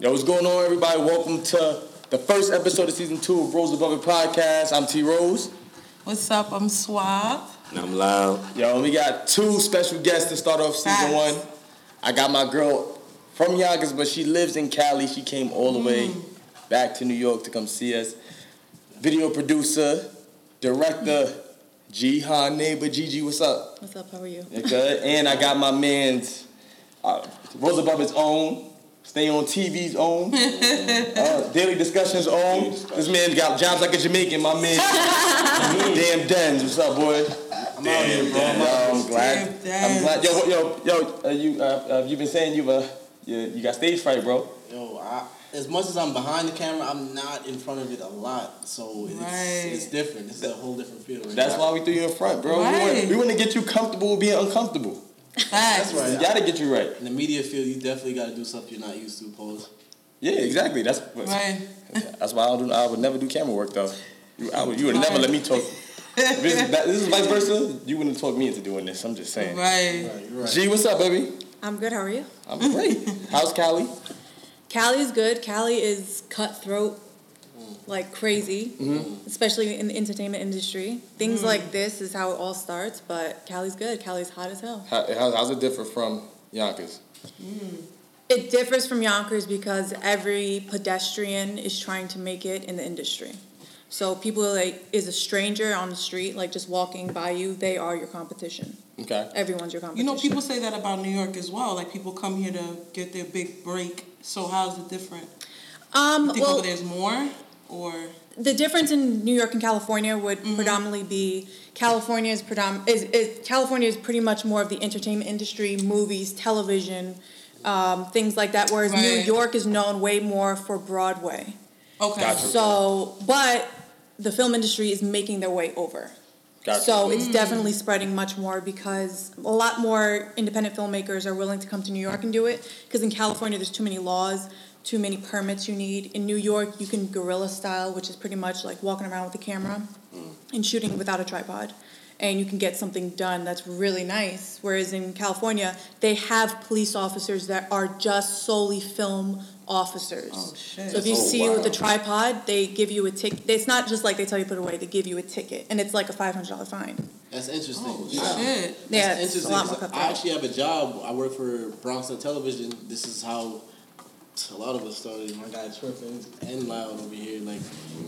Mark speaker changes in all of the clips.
Speaker 1: Yo, what's going on, everybody? Welcome to the first episode of season two of Rose Above It podcast. I'm T Rose.
Speaker 2: What's up? I'm Suave.
Speaker 3: And I'm loud.
Speaker 1: Yo, we got two special guests to start off season
Speaker 2: Facts.
Speaker 1: one. I got my girl from Yonkers, but she lives in Cali. She came all the way back to New York to come see us. Video producer, director, Jihan neighbor Gigi. What's up?
Speaker 4: What's up? How are you?
Speaker 1: You good? And I got my man's uh, Rose Above Its own, Stay on TV's own, uh, Daily Discussions own. This man got jobs like a Jamaican. My man, damn Dens. What's up, boy?
Speaker 3: I'm out here, bro. I'm
Speaker 1: Yo,
Speaker 3: out
Speaker 1: I'm glad.
Speaker 2: Damn
Speaker 1: I'm glad. Yo, what- yo, yo. Uh, you, uh, uh, you been saying you, uh, you, you got stage fright, bro.
Speaker 3: Yo, I, as much as I'm behind the camera, I'm not in front of it a lot, so it's,
Speaker 2: Right.
Speaker 3: it's different. It's a whole different feel. Right
Speaker 1: That's
Speaker 3: now.
Speaker 1: why we threw you in front, bro. We, want,
Speaker 2: Right.
Speaker 1: we want to get you comfortable with being uncomfortable.
Speaker 2: Facts.
Speaker 3: That's right.
Speaker 1: You gotta get you right.
Speaker 3: In the media field, you definitely got to do stuff you're not used to. Pause.
Speaker 1: Yeah, exactly. That's what,
Speaker 2: Right.
Speaker 1: That's why I, don't do, I would never do camera work though. You, I would, you would never let me talk. This, is, that, this is vice versa. You wouldn't talk me into doing this. I'm just saying.
Speaker 2: Right.
Speaker 3: Right, you're right.
Speaker 1: G, what's up, baby?
Speaker 4: I'm good. How are you?
Speaker 1: I'm great. How's Cali?
Speaker 4: Cali's good. Cali is cutthroat like crazy, mm-hmm. especially in the entertainment industry. Things mm-hmm. like this is how it all starts, but Cali's good. Cali's hot as hell.
Speaker 1: How, how, how's it different from Yonkers? Mm.
Speaker 4: It differs from Yonkers because every pedestrian is trying to make it in the industry. So people like is a stranger on the street, like just walking by you, they are your competition.
Speaker 1: Okay.
Speaker 4: Everyone's your competition.
Speaker 2: You know, people say that about New York as well. Like people come here to get their big break. So how's it different?
Speaker 4: um,
Speaker 2: You think
Speaker 4: well,
Speaker 2: over there's more, or
Speaker 4: the difference in New York and California would predominantly be California is predom- is, is California is pretty much more of the entertainment industry, movies, television, um, things like that. Whereas New York is known way more for Broadway.
Speaker 2: okay?
Speaker 1: Gotcha.
Speaker 4: So, but the film industry is making their way over.
Speaker 1: Gotcha.
Speaker 4: So it's definitely spreading much more because a lot more independent filmmakers are willing to come to New York and do it. Because in California, there's too many laws, too many permits you need. In New York, you can guerrilla style, which is pretty much like walking around with a camera mm. and shooting without a tripod. And you can get something done that's really nice. Whereas in California, they have police officers that are just solely film officers.
Speaker 2: Oh, shit.
Speaker 4: So if you
Speaker 1: Oh,
Speaker 4: see you with a tripod, they give you a ticket. It's not just like they tell you to put it away; they give you a ticket, and it's like a five hundred dollar fine.
Speaker 3: That's interesting.
Speaker 2: Oh
Speaker 3: Yeah.
Speaker 2: shit!
Speaker 4: Yeah,
Speaker 3: That's
Speaker 4: it's a
Speaker 3: interesting.
Speaker 4: lot more
Speaker 3: 'cause
Speaker 4: cutthroat.
Speaker 3: I actually have a job. I work for Bronx Net Television. This is how a lot of us started. My guy Trippin and Loud over here, like,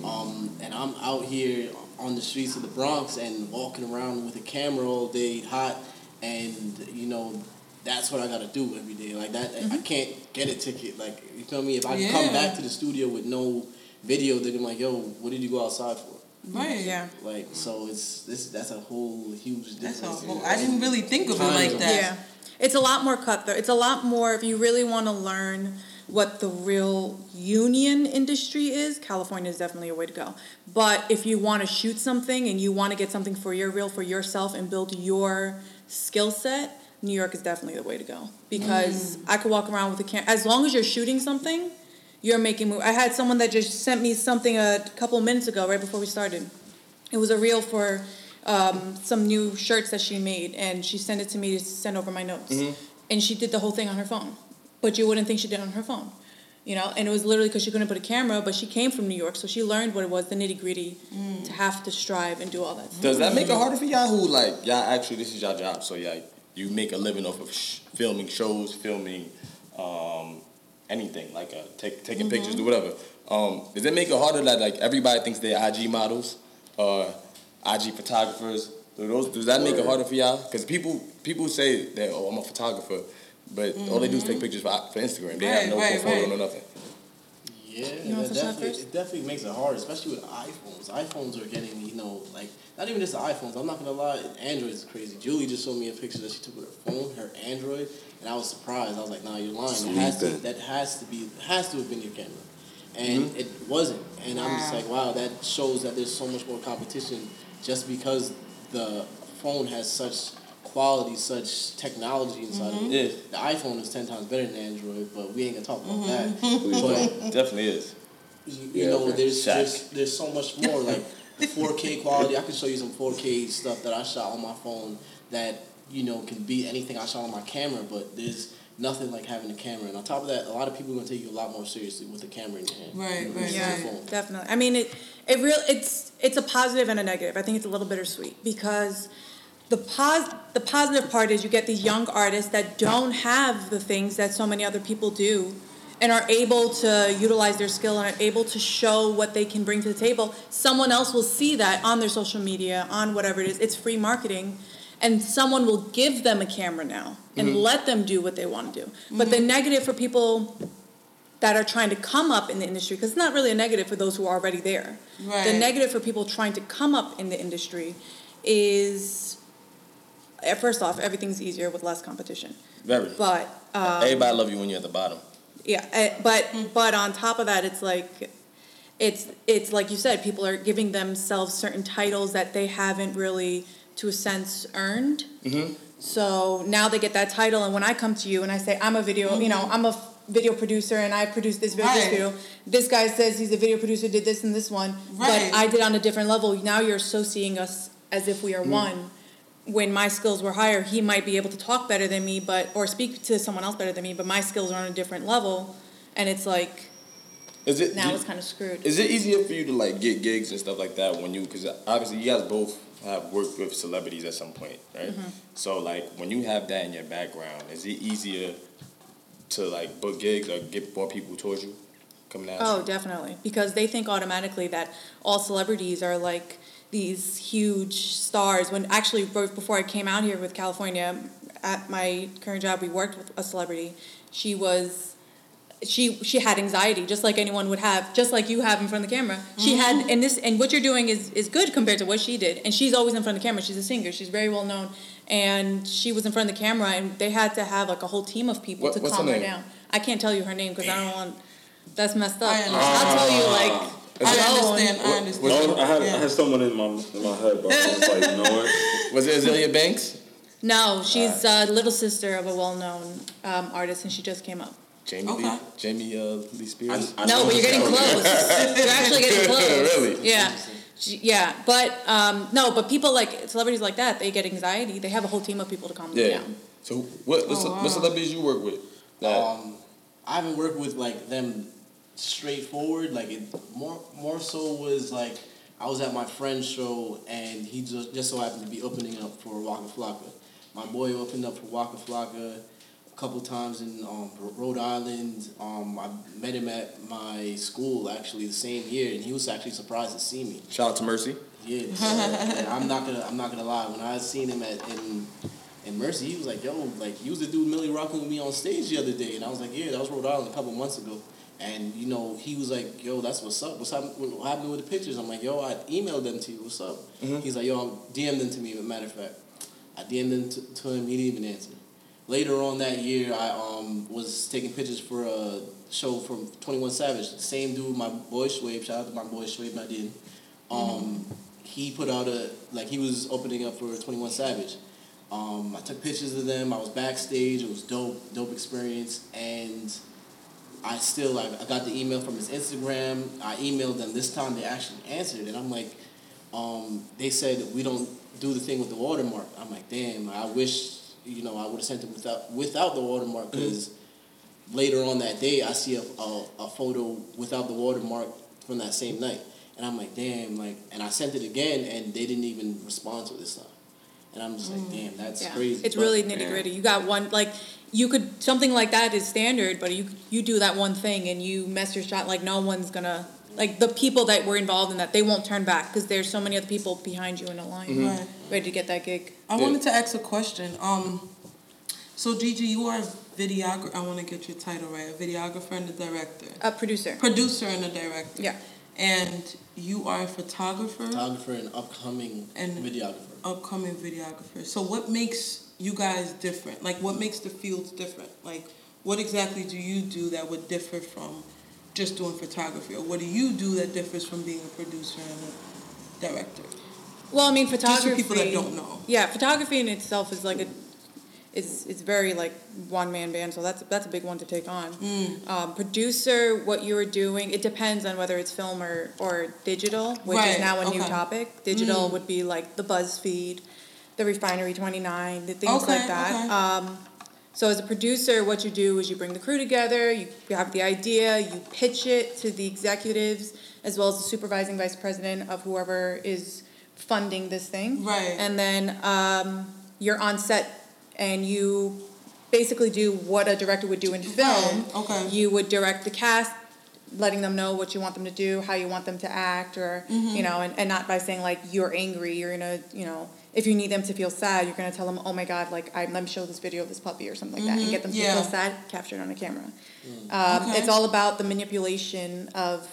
Speaker 3: um, and I'm out here on the streets of the Bronx and walking around with a camera all day, hot, and you know. That's what I gotta do every day. Like that, I can't get a ticket. Like you feel me? If I
Speaker 2: Yeah.
Speaker 3: come back to the studio with no video, they're gonna be like, "Yo, what did you go outside for?"
Speaker 2: Right.
Speaker 4: Yeah,
Speaker 3: Like so, it's this. That's a whole huge
Speaker 2: That's
Speaker 3: difference.
Speaker 2: a whole, I didn't really think of it like that.
Speaker 4: yeah. It's a lot more cutthroat. It's a lot more if you really want to learn what the real union industry is. California is definitely a way to go. But if you want to shoot something and you want to get something for your reel for yourself and build your skill set, New York is definitely the way to go because I could walk around with a camera as long as you're shooting something. You're making move. I had someone that just sent me something a couple minutes ago, right before we started. It was a reel for um, some new shirts that she made, and she sent it to me to send over my notes. And she did the whole thing on her phone, but you wouldn't think she did it on her phone, you know. And it was literally because she couldn't put a camera, but she came from New York, so she learned what it was, the nitty gritty, to have to strive and do all that. Stuff.
Speaker 1: Does that make it harder for y'all who like y'all actually this is your job, so yeah, you make a living off of sh- filming shows, filming um, anything like uh, take, taking pictures, do whatever. Um, does it make it harder that like everybody thinks they're IG models, uh, IG photographers? Do those does that make it harder for y'all? Because people people say that oh I'm a photographer, but all they do is take pictures for, for Instagram. They have
Speaker 2: Right,
Speaker 1: no
Speaker 2: right,
Speaker 1: portfolio,
Speaker 2: right.
Speaker 1: no nothing.
Speaker 3: Yeah,
Speaker 4: You know
Speaker 3: that definitely, it definitely makes it hard, especially with iPhones. iPhones are getting, you know, like not even just the iPhones. I'm not gonna lie, Android is crazy. Julie just showed me a picture that she took with her phone, her Android, and I was surprised. I was like, Nah, you're lying. It has to, that has to be, has to have been your camera, and mm-hmm. it wasn't. And I'm just like, wow, that shows that there's so much more competition just because the phone has such quality, such technology inside of it.
Speaker 1: Yeah.
Speaker 3: The iPhone is ten times better than Android, but we ain't gonna talk about that. Mm-hmm. But
Speaker 1: Definitely is.
Speaker 3: you, you
Speaker 1: Yeah,
Speaker 3: know,
Speaker 1: okay.
Speaker 3: there's,
Speaker 1: Shaq.
Speaker 3: there's there's so much more like 4K quality. I can show you some 4K stuff that I shot on my phone that you know can beat anything I shot on my camera. But there's nothing like having a camera. And on top of that, a lot of people are gonna take you a lot more seriously with a camera in your hand.
Speaker 2: Right,
Speaker 3: You know,
Speaker 2: right,
Speaker 4: Yeah,
Speaker 3: of phone.
Speaker 4: definitely. I mean, it it real it's it's a positive and a negative. I think it's a little bittersweet because the pos the positive part is you get these young artists that don't have the things that so many other people do and are able to utilize their skill and are able to show what they can bring to the table. Someone else will see that on their social media, on whatever it is. It's free marketing. And someone will give them a camera now and mm-hmm. let them do what they want to do. But mm-hmm. the negative for people that are trying to come up in the industry because it's not really a negative for those who are already there. The negative for people trying to come up in the industry is, first off, everything's easier with less competition.
Speaker 1: Very.
Speaker 4: But um,
Speaker 1: Everybody love you when you're at the bottom.
Speaker 4: yeah, eh, but but on top of that, it's like. It's it's like you said, people are giving themselves certain titles that they haven't really, to a sense, earned.
Speaker 1: Mm-hmm.
Speaker 4: So now they get that title, and when I come to you and I say I'm a video, you know, I'm a video producer and I produced this video, this
Speaker 2: Right.
Speaker 4: video. This guy says he's a video producer, did this and this one,
Speaker 2: Right.
Speaker 4: but I did on a different level. Now you're associating us as if we are one. When my skills were higher, he might be able to talk better than me, but or speak to someone else better than me, but my skills are on a different level, and it's like
Speaker 1: Is it
Speaker 4: now
Speaker 1: do-
Speaker 4: it's kind of screwed.
Speaker 1: Is it easier for you to like get gigs and stuff like that when you? Because obviously you guys both have worked with celebrities at some point, right?
Speaker 4: Mm-hmm.
Speaker 1: So like when you have that in your background, is it easier to like book gigs or get more people towards you coming out?
Speaker 4: Oh, definitely. Because they think automatically that all celebrities are like these huge stars. When actually, before I came out here with California, at my current job, we worked with a celebrity. She was. She she had anxiety just like anyone would have, just like you have in front of the camera. She had mm-hmm. and this and what you're doing is is good compared to what she did. And she's always in front of the camera. She's a singer. She's very well known, and she was in front of the camera, and they had to have like a whole team of people
Speaker 1: What-
Speaker 4: to calm
Speaker 1: her
Speaker 4: her down. I can't tell you her name because I don't want. That's messed up. I'll tell you like.
Speaker 2: I
Speaker 4: hello,
Speaker 2: understand. I
Speaker 1: What-
Speaker 2: understand.
Speaker 5: No, I had, I had someone in my in my head, but I was like, you know what?
Speaker 1: Was it Azealia Banks?
Speaker 4: No, she's a little sister of a well-known um, artist, and she just came up.
Speaker 1: Jamie
Speaker 2: Okay.
Speaker 1: Lee, Jamie uh, Lee Spears.
Speaker 5: I, I
Speaker 4: No, but you're getting close. You're actually getting close.
Speaker 1: Really?
Speaker 4: Yeah. Yeah, but um, no, but people like celebrities like that, they get anxiety. They have a whole team of people to calm them
Speaker 1: Yeah.
Speaker 4: down.
Speaker 1: So what what,
Speaker 2: Oh,
Speaker 1: ce-
Speaker 2: wow.
Speaker 1: what celebrities you work with? That,
Speaker 3: Um, I haven't worked with like them straightforward. Like it more more so was like I was at my friend's show and he just just so happened to be opening up for Waka Flocka. My boy opened up for Waka Flocka a couple times in um, Rhode Island. Um, I met him at my school actually the same year, and he was actually surprised to see me.
Speaker 1: shout out to Mercy.
Speaker 3: Yeah, and I'm not gonna I'm not gonna lie. When I seen him at in in Mercy, he was like, "Yo, like he was the dude Millie rocking with me on stage the other day," and I was like, "Yeah, that was Rhode Island a couple months ago." And you know, he was like, "Yo, that's what's up. What's happening? What happened with the pictures?" I'm like, "Yo, I emailed them to you. What's up?" He's like, "Yo, I DM'd them to me." Matter of fact, I DM'd them to, to him. He didn't even answer. Later on that year, I um was taking pictures for a show from Twenty One Savage. The same dude, my boy Schwabe. Shout out to my boy Schwabe Nadine. Um, he put out a like he was opening up for Twenty One Savage. Um, I took pictures of them. I was backstage. It was dope, dope experience. And I still like I got the email from his Instagram. I emailed them. This time they actually answered, and I'm like, um, they said we don't do the thing with the watermark. I'm like, damn. I wish you know I would have sent it without without the watermark because later on that day I see a, a a photo without the watermark from that same night, and I'm like, damn. Like, and I sent it again, and they didn't even respond to it this time. And I'm just like, damn, that's
Speaker 4: Yeah,
Speaker 3: crazy.
Speaker 4: it's
Speaker 3: But-
Speaker 4: really nitty gritty. You got one like you could something like that is standard, but you you do that one thing and you mess your shot. Like no one's gonna like the people that were involved in that they won't turn back because there's so many other people behind you in a line
Speaker 2: Right.
Speaker 4: ready to get that gig.
Speaker 2: I
Speaker 1: Yeah.
Speaker 2: wanted to ask a question. Um, so Gigi, you are a videographer. I want to get your title right. A videographer and a director,
Speaker 4: A producer.
Speaker 2: producer and a director.
Speaker 4: Yeah.
Speaker 2: And you are a photographer,
Speaker 3: photographer and upcoming
Speaker 2: And-
Speaker 3: videographer.
Speaker 2: upcoming videographer. So what makes you guys different? Like, what makes the fields different? Like, what exactly do you do that would differ from just doing photography, or what do you do that differs from being a producer and a director?
Speaker 4: Well, I mean,
Speaker 2: Just
Speaker 4: photography.
Speaker 2: for people that don't know.
Speaker 4: Yeah, photography in itself is like a, is it's very like one man band. So that's that's a big one to take on.
Speaker 2: Mm.
Speaker 4: Um, producer, what you are doing, it depends on whether it's film or or digital, which
Speaker 2: Right,
Speaker 4: is now a new topic. Digital
Speaker 2: Mm.
Speaker 4: would be like the BuzzFeed, the Refinery Twenty Nine, the things
Speaker 2: Okay,
Speaker 4: like that.
Speaker 2: okay.
Speaker 4: Um, So as a producer, what you do is you bring the crew together, you have the idea, you pitch it to the executives as well as the supervising vice president of whoever is funding this thing.
Speaker 2: Right.
Speaker 4: And then um, you're on set and you basically do what a director would do in film.
Speaker 2: Right, okay.
Speaker 4: You would direct the cast, letting them know what you want them to do, how you want them to act, or
Speaker 2: Mm-hmm.
Speaker 4: you know, and, and not by saying like you're angry. You're gonna, you know, if you need them to feel sad, you're gonna tell them, oh my god, like I, let me show this video of this puppy or something like that, and get them to
Speaker 2: Mm-hmm. yeah.
Speaker 4: feel sad, captured on a camera. Um,
Speaker 2: Okay.
Speaker 4: It's all about the manipulation of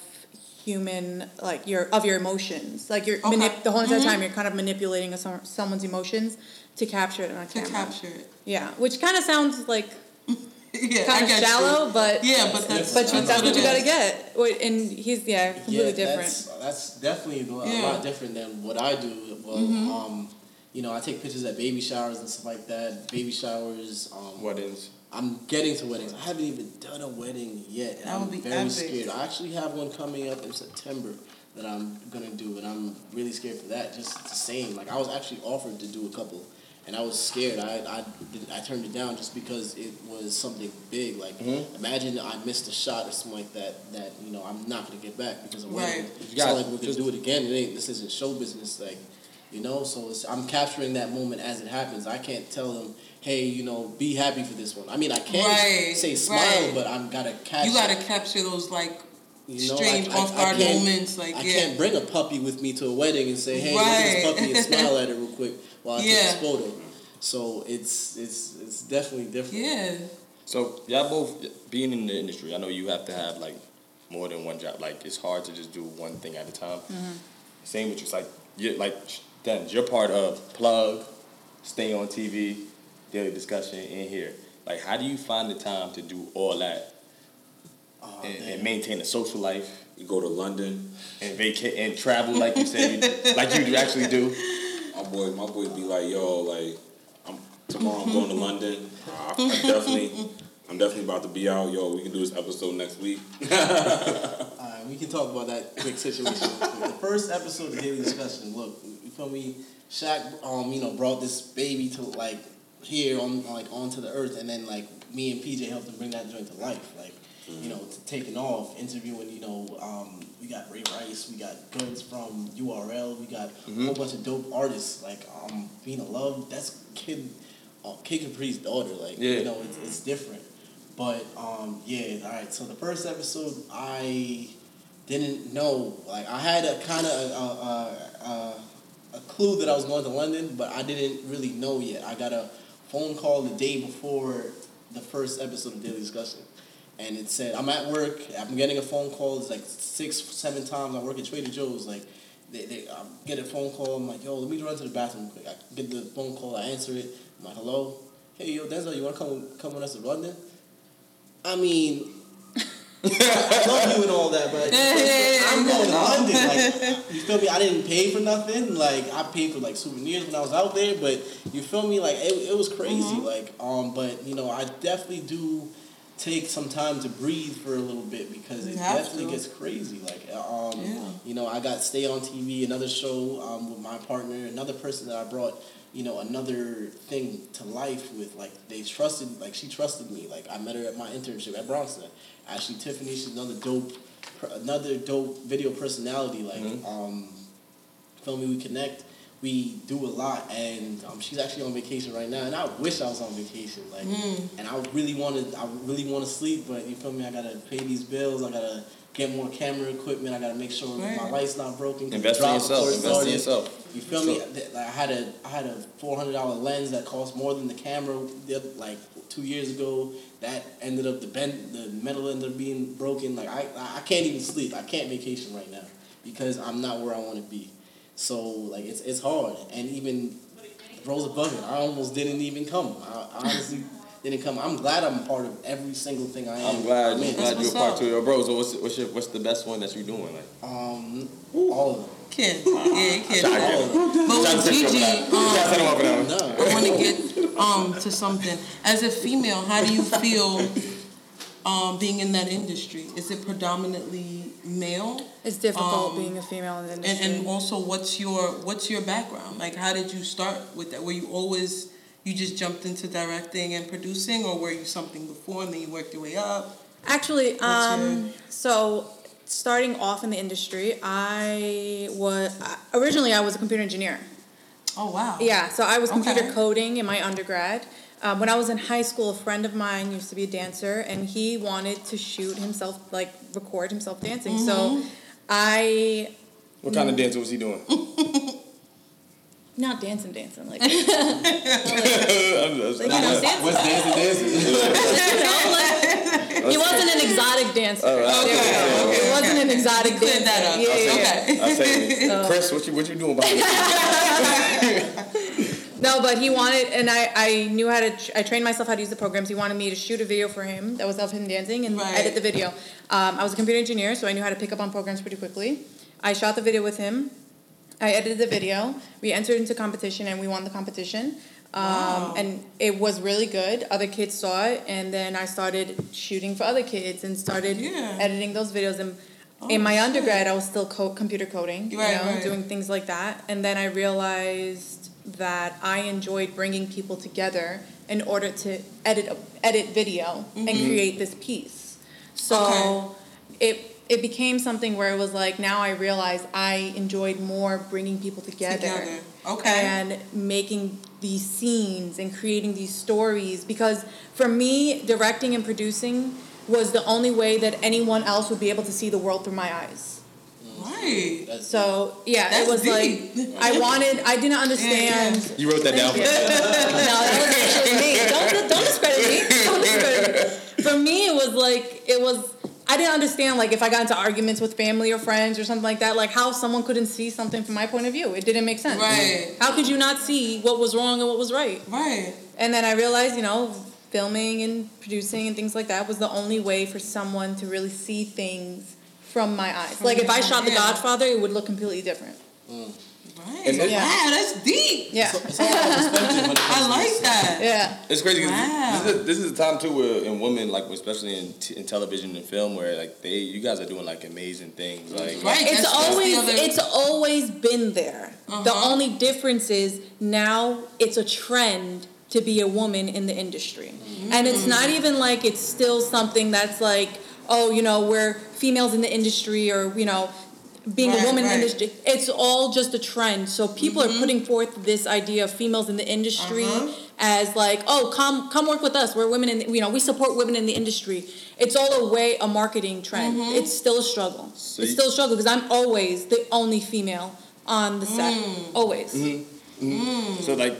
Speaker 4: human like your of your emotions like you're
Speaker 2: Okay.
Speaker 4: manip- the whole entire
Speaker 2: Mhm.
Speaker 4: time you're kind of manipulating a, someone's emotions to capture it on a
Speaker 2: To capture it.
Speaker 4: yeah which kind of sounds like
Speaker 2: Yeah,
Speaker 4: kind of
Speaker 2: get you.
Speaker 4: shallow but
Speaker 2: Yeah, but that's
Speaker 4: but you, that's,
Speaker 2: what
Speaker 4: what
Speaker 2: it
Speaker 4: you gotta get and he's yeah completely different
Speaker 3: That's, that's definitely a lot,
Speaker 2: Yeah.
Speaker 3: lot different than what I do. Well,
Speaker 2: Mm-hmm.
Speaker 3: um, you know, I take pictures at baby showers and stuff like that. Baby showers. Um,
Speaker 1: Weddings.
Speaker 3: I'm getting to weddings. I haven't even done a wedding yet, and
Speaker 2: That would
Speaker 3: I'm
Speaker 2: be
Speaker 3: very
Speaker 2: epic.
Speaker 3: scared. I actually have one coming up in September that I'm gonna do, and I'm really scared for that. Just the same, like I was actually offered to do a couple, and I was scared. I I, I turned it down just because it was something big. Like
Speaker 1: Mhm.
Speaker 3: imagine I missed a shot or something like that. That you know I'm not gonna get back because of
Speaker 2: Right.
Speaker 3: wedding.
Speaker 1: You
Speaker 3: It's
Speaker 1: got-
Speaker 3: not like we're gonna do it again. It ain't. This isn't show business. Like you know, so it's, I'm capturing that moment as it happens. I can't tell them, hey, you know, be happy for this one. I mean, I can
Speaker 2: Right,
Speaker 3: say smile,
Speaker 2: right.
Speaker 3: but I'm gotta catch.
Speaker 2: You gotta capture those like
Speaker 3: You know,
Speaker 2: strange
Speaker 3: I- I-
Speaker 2: off
Speaker 3: I
Speaker 2: guard moments. Like
Speaker 3: I
Speaker 2: yeah,
Speaker 3: can't bring a puppy with me to a wedding and say, hey, look at this puppy and smile at it real quick while I take this photo. So it's it's it's definitely different.
Speaker 2: yeah.
Speaker 1: So y'all both being in the industry, I know you have to have like more than one job. Like it's hard to just do one thing at a time. Mm-hmm. Same with you. It's like you like then you're part of plug, stay on TV, daily discussion in here. Like how do you find the time to do all that
Speaker 3: Oh,
Speaker 1: and, and maintain a social life
Speaker 5: You go to London.
Speaker 1: and vacate and travel like you said you, like you actually do?
Speaker 5: My boy, my boy be like, yo, like, I'm tomorrow. I'm going to mm-hmm. London. I, I definitely, I'm definitely about to be out. Yo, we can do this episode next week.
Speaker 3: Oh, Alright, we can talk about that quick situation. the first episode of Daily Discussion, look, you feel me? Shaq, um, you know, brought this baby to like here on like onto the earth, and then like me and PJ helped him bring that joint to life, like you know, to taking off, interviewing, you know, um, we got Ray Rice, we got goods from URL, we got a whole bunch of dope artists, like um, Vina Love, that's Kid, uh, Kid Capri's daughter, like
Speaker 1: Yeah.
Speaker 3: you know, it's, it's different. But um, yeah, all right. So the first episode, I didn't know. Like I had a kind of a, a, a, a clue that I was going to London, but I didn't really know yet. I got a phone call the day before the first episode of Daily Discussion, and it said I'm at work. I'm getting a phone call. It's like six, seven times. I work at Trader Joe's. Like they, they I get a phone call. I'm like, yo, let me run to the bathroom quick. I get the phone call. I answer it. I'm like, hello. Hey, yo, Denzel, you want to come come with us to London? I mean, love you and all that, but I'm going to London. Like, you feel me? I didn't pay for nothing. Like, I paid for like souvenirs when I was out there, but you feel me? Like, it, it was crazy. Like, um, but you know, I definitely do take some time to breathe for a little bit because it definitely
Speaker 2: to.
Speaker 3: gets crazy. Like, um,
Speaker 2: Yeah.
Speaker 3: you know, I got Stay on TV, another show um, with my partner, another person that I brought, you know, another thing to life with. Like, they trusted, like, she trusted me. Like, I met her at my internship at BronxNet. Ashley Tiffany, she's another dope, another dope video personality. Like, um, feel me, we connect. We do a lot, and um, she's actually on vacation right now. And I wish I was on vacation, like, and I really wanted, I really want to sleep, but you feel me? I gotta pay these bills. I gotta get more camera equipment. I gotta make sure my light's not broken.
Speaker 1: Invest in yourself.
Speaker 3: before it
Speaker 1: Invest in yourself.
Speaker 3: You feel me? I had a I had a four hundred dollar lens that cost more than the camera the other, like two years ago. That ended up the bend the metal ended up being broken. Like I I can't even sleep. I can't vacation right now because I'm not where I want to be. So like it's it's hard. And even Rose Above It, I almost didn't even come. I, I honestly didn't come. I'm glad I'm part of every single thing I am.
Speaker 1: I'm glad. I'm glad you're a part
Speaker 2: up.
Speaker 1: two. Yo, bro. So what's what's your what's the best one that you're doing? Like
Speaker 3: Um, all of them.
Speaker 2: Kid, yeah, kid.
Speaker 1: Try to get.
Speaker 2: But
Speaker 1: to
Speaker 2: with
Speaker 1: set you up for
Speaker 2: Gigi, um,
Speaker 1: Try to set him up for that.
Speaker 3: No.
Speaker 2: I want to get um to something. As a female, how do you feel um being in that industry? Is it predominantly male?
Speaker 4: It's difficult
Speaker 2: Um,
Speaker 4: being a female in the
Speaker 2: And
Speaker 4: industry.
Speaker 2: and also, what's your what's your background? Like, how did you start with that? Were you always you just jumped into directing and producing, or were you something before and then you worked your way up?
Speaker 4: Actually, um,
Speaker 2: your-
Speaker 4: so starting off in the industry, I was originally I was a computer engineer.
Speaker 2: Oh wow.
Speaker 4: Yeah, so I was computer
Speaker 2: Okay.
Speaker 4: coding in my undergrad. Um, when I was in high school, a friend of mine used to be a dancer, and he wanted to shoot himself, like record himself dancing. So
Speaker 2: Mm-hmm.
Speaker 4: I
Speaker 1: What kind of dancer was he doing?
Speaker 4: not dancing, dancing like,
Speaker 1: I'm just-
Speaker 4: you know, dancing.
Speaker 3: What's dancing dancing?
Speaker 4: You know, like, he wasn't an exotic dancer.
Speaker 1: All right.
Speaker 4: There we go.
Speaker 2: okay,
Speaker 4: He wasn't an exotic
Speaker 2: Cleared
Speaker 4: dancer.
Speaker 2: that up.
Speaker 4: Yeah, yeah, yeah.
Speaker 1: I say, Chris, what you what you doing behind the
Speaker 4: No, but he wanted, and I, I knew how to, tr- I trained myself how to use the programs. He wanted me to shoot a video for him that was of him dancing and
Speaker 2: Right.
Speaker 4: edit the video. Um, I was a computer engineer, so I knew how to pick up on programs pretty quickly. I shot the video with him. I edited the video. We entered into competition and we won the competition. Um,
Speaker 2: Wow.
Speaker 4: And it was really good. Other kids saw it, and then I started shooting for other kids and started
Speaker 2: Yeah.
Speaker 4: editing those videos. And
Speaker 2: Oh,
Speaker 4: in my
Speaker 2: shit.
Speaker 4: undergrad, I was still co- computer coding, you know,
Speaker 2: right.
Speaker 4: doing things like that. And then I realized that I enjoyed bringing people together in order to edit edit video and create this piece. So
Speaker 2: Mm-hmm. Okay.
Speaker 4: it it became something where it was like now I realized I enjoyed more bringing people together,
Speaker 2: Together. Okay.
Speaker 4: and making these scenes and creating these stories because for me directing and producing was the only way that anyone else would be able to see the world through my eyes.
Speaker 2: Right.
Speaker 3: That's
Speaker 4: So yeah,
Speaker 2: That's
Speaker 4: it was
Speaker 2: deep.
Speaker 4: like I wanted. I didn't understand.
Speaker 2: Yeah,
Speaker 1: You wrote that down.
Speaker 4: Thank no, that was actually me. Don't don't discredit me. Don't discredit me. For me, it was like it was. I didn't understand like if I got into arguments with family or friends or something like that, like how someone couldn't see something from my point of view. It didn't make sense.
Speaker 2: Right.
Speaker 4: How could you not see what was wrong and what was right?
Speaker 2: Right.
Speaker 4: And then I realized, you know, filming and producing and things like that was the only way for someone to really see things from my eyes. Like if I shot The Godfather, it would look completely different.
Speaker 2: Right.
Speaker 1: And it-
Speaker 2: wow, that's deep.
Speaker 4: Yeah.
Speaker 3: it's all about perspective when it comes
Speaker 2: I like that.
Speaker 4: Yeah.
Speaker 1: It's crazy.
Speaker 2: Wow.
Speaker 1: This, is, this is a time too where in women, like especially in, t- in television and film, where like they, you guys are doing like amazing things. Like,
Speaker 2: Right.
Speaker 4: It's
Speaker 2: that's- that's
Speaker 4: always
Speaker 2: other-
Speaker 4: it's always been there. The
Speaker 2: Uh-huh.
Speaker 4: only difference is now it's a trend to be a woman in the industry. And it's not even like it's still something that's like, oh, you know, we're females in the industry or, you know, being
Speaker 2: Right,
Speaker 4: a woman
Speaker 2: right.
Speaker 4: in the industry. It's all just a trend. So people
Speaker 2: Mm-hmm.
Speaker 4: are putting forth this idea of females in the industry
Speaker 2: Uh-huh.
Speaker 4: as like, oh, come come work with us. We're women in the, you know, we support women in the industry. It's all a way a marketing trend.
Speaker 2: Mm-hmm.
Speaker 4: It's still a struggle.
Speaker 1: So
Speaker 4: it's
Speaker 1: you-
Speaker 4: still a struggle because I'm always the only female on the set.
Speaker 2: Mm.
Speaker 4: Always.
Speaker 1: so like,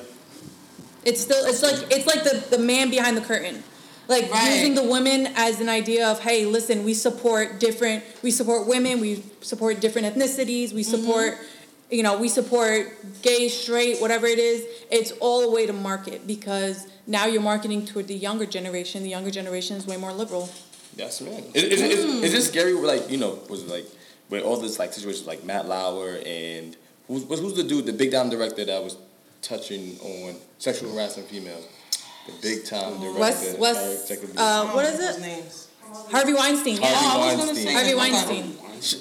Speaker 4: It's still it's like it's like the, the man behind the curtain. Like
Speaker 2: Right.
Speaker 4: using the women as an idea of, hey, listen, we support different we support women, we support different ethnicities, we support mm-hmm. you know, we support gay, straight, whatever it is. It's all a way to market because now you're marketing toward the younger generation. The younger generation is way more liberal.
Speaker 1: yes, man. Is, is, is, is it scary? Like, you know, was like with all this like situations like Matt Lauer and who's who's who's the dude, the big time director that was touching on sexual harassing females? The big time director.
Speaker 4: Wes Wes uh, what
Speaker 2: I
Speaker 4: is
Speaker 2: don't know
Speaker 4: it?
Speaker 2: names.
Speaker 4: Harvey Weinstein, yeah.
Speaker 1: Harvey
Speaker 2: Oh, I was gonna
Speaker 1: Weinstein.
Speaker 2: say
Speaker 4: Harvey. Weinstein.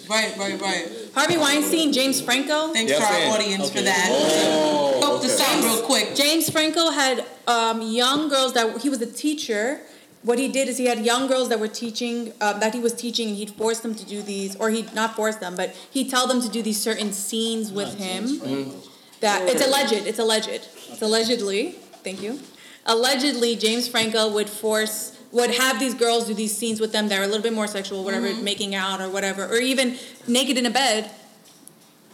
Speaker 2: Right, right, right.
Speaker 4: Harvey Weinstein, James Franco.
Speaker 2: Thanks
Speaker 1: Yeah,
Speaker 2: to our
Speaker 1: man.
Speaker 2: audience for that.
Speaker 1: Oh,
Speaker 2: Help this
Speaker 1: okay.
Speaker 2: out real quick.
Speaker 4: James Franco had um, young girls that he was a teacher. What he did is he had young girls that were teaching um, that he was teaching, and he'd force them to do these, or he'd not force them, but he'd tell them to do these certain scenes with him. That it's alleged. It's alleged. It's allegedly. Thank you. Allegedly, James Franco would force would have these girls do these scenes with them that are a little bit more sexual, whatever, mm-hmm. making out or whatever, or even naked in a bed.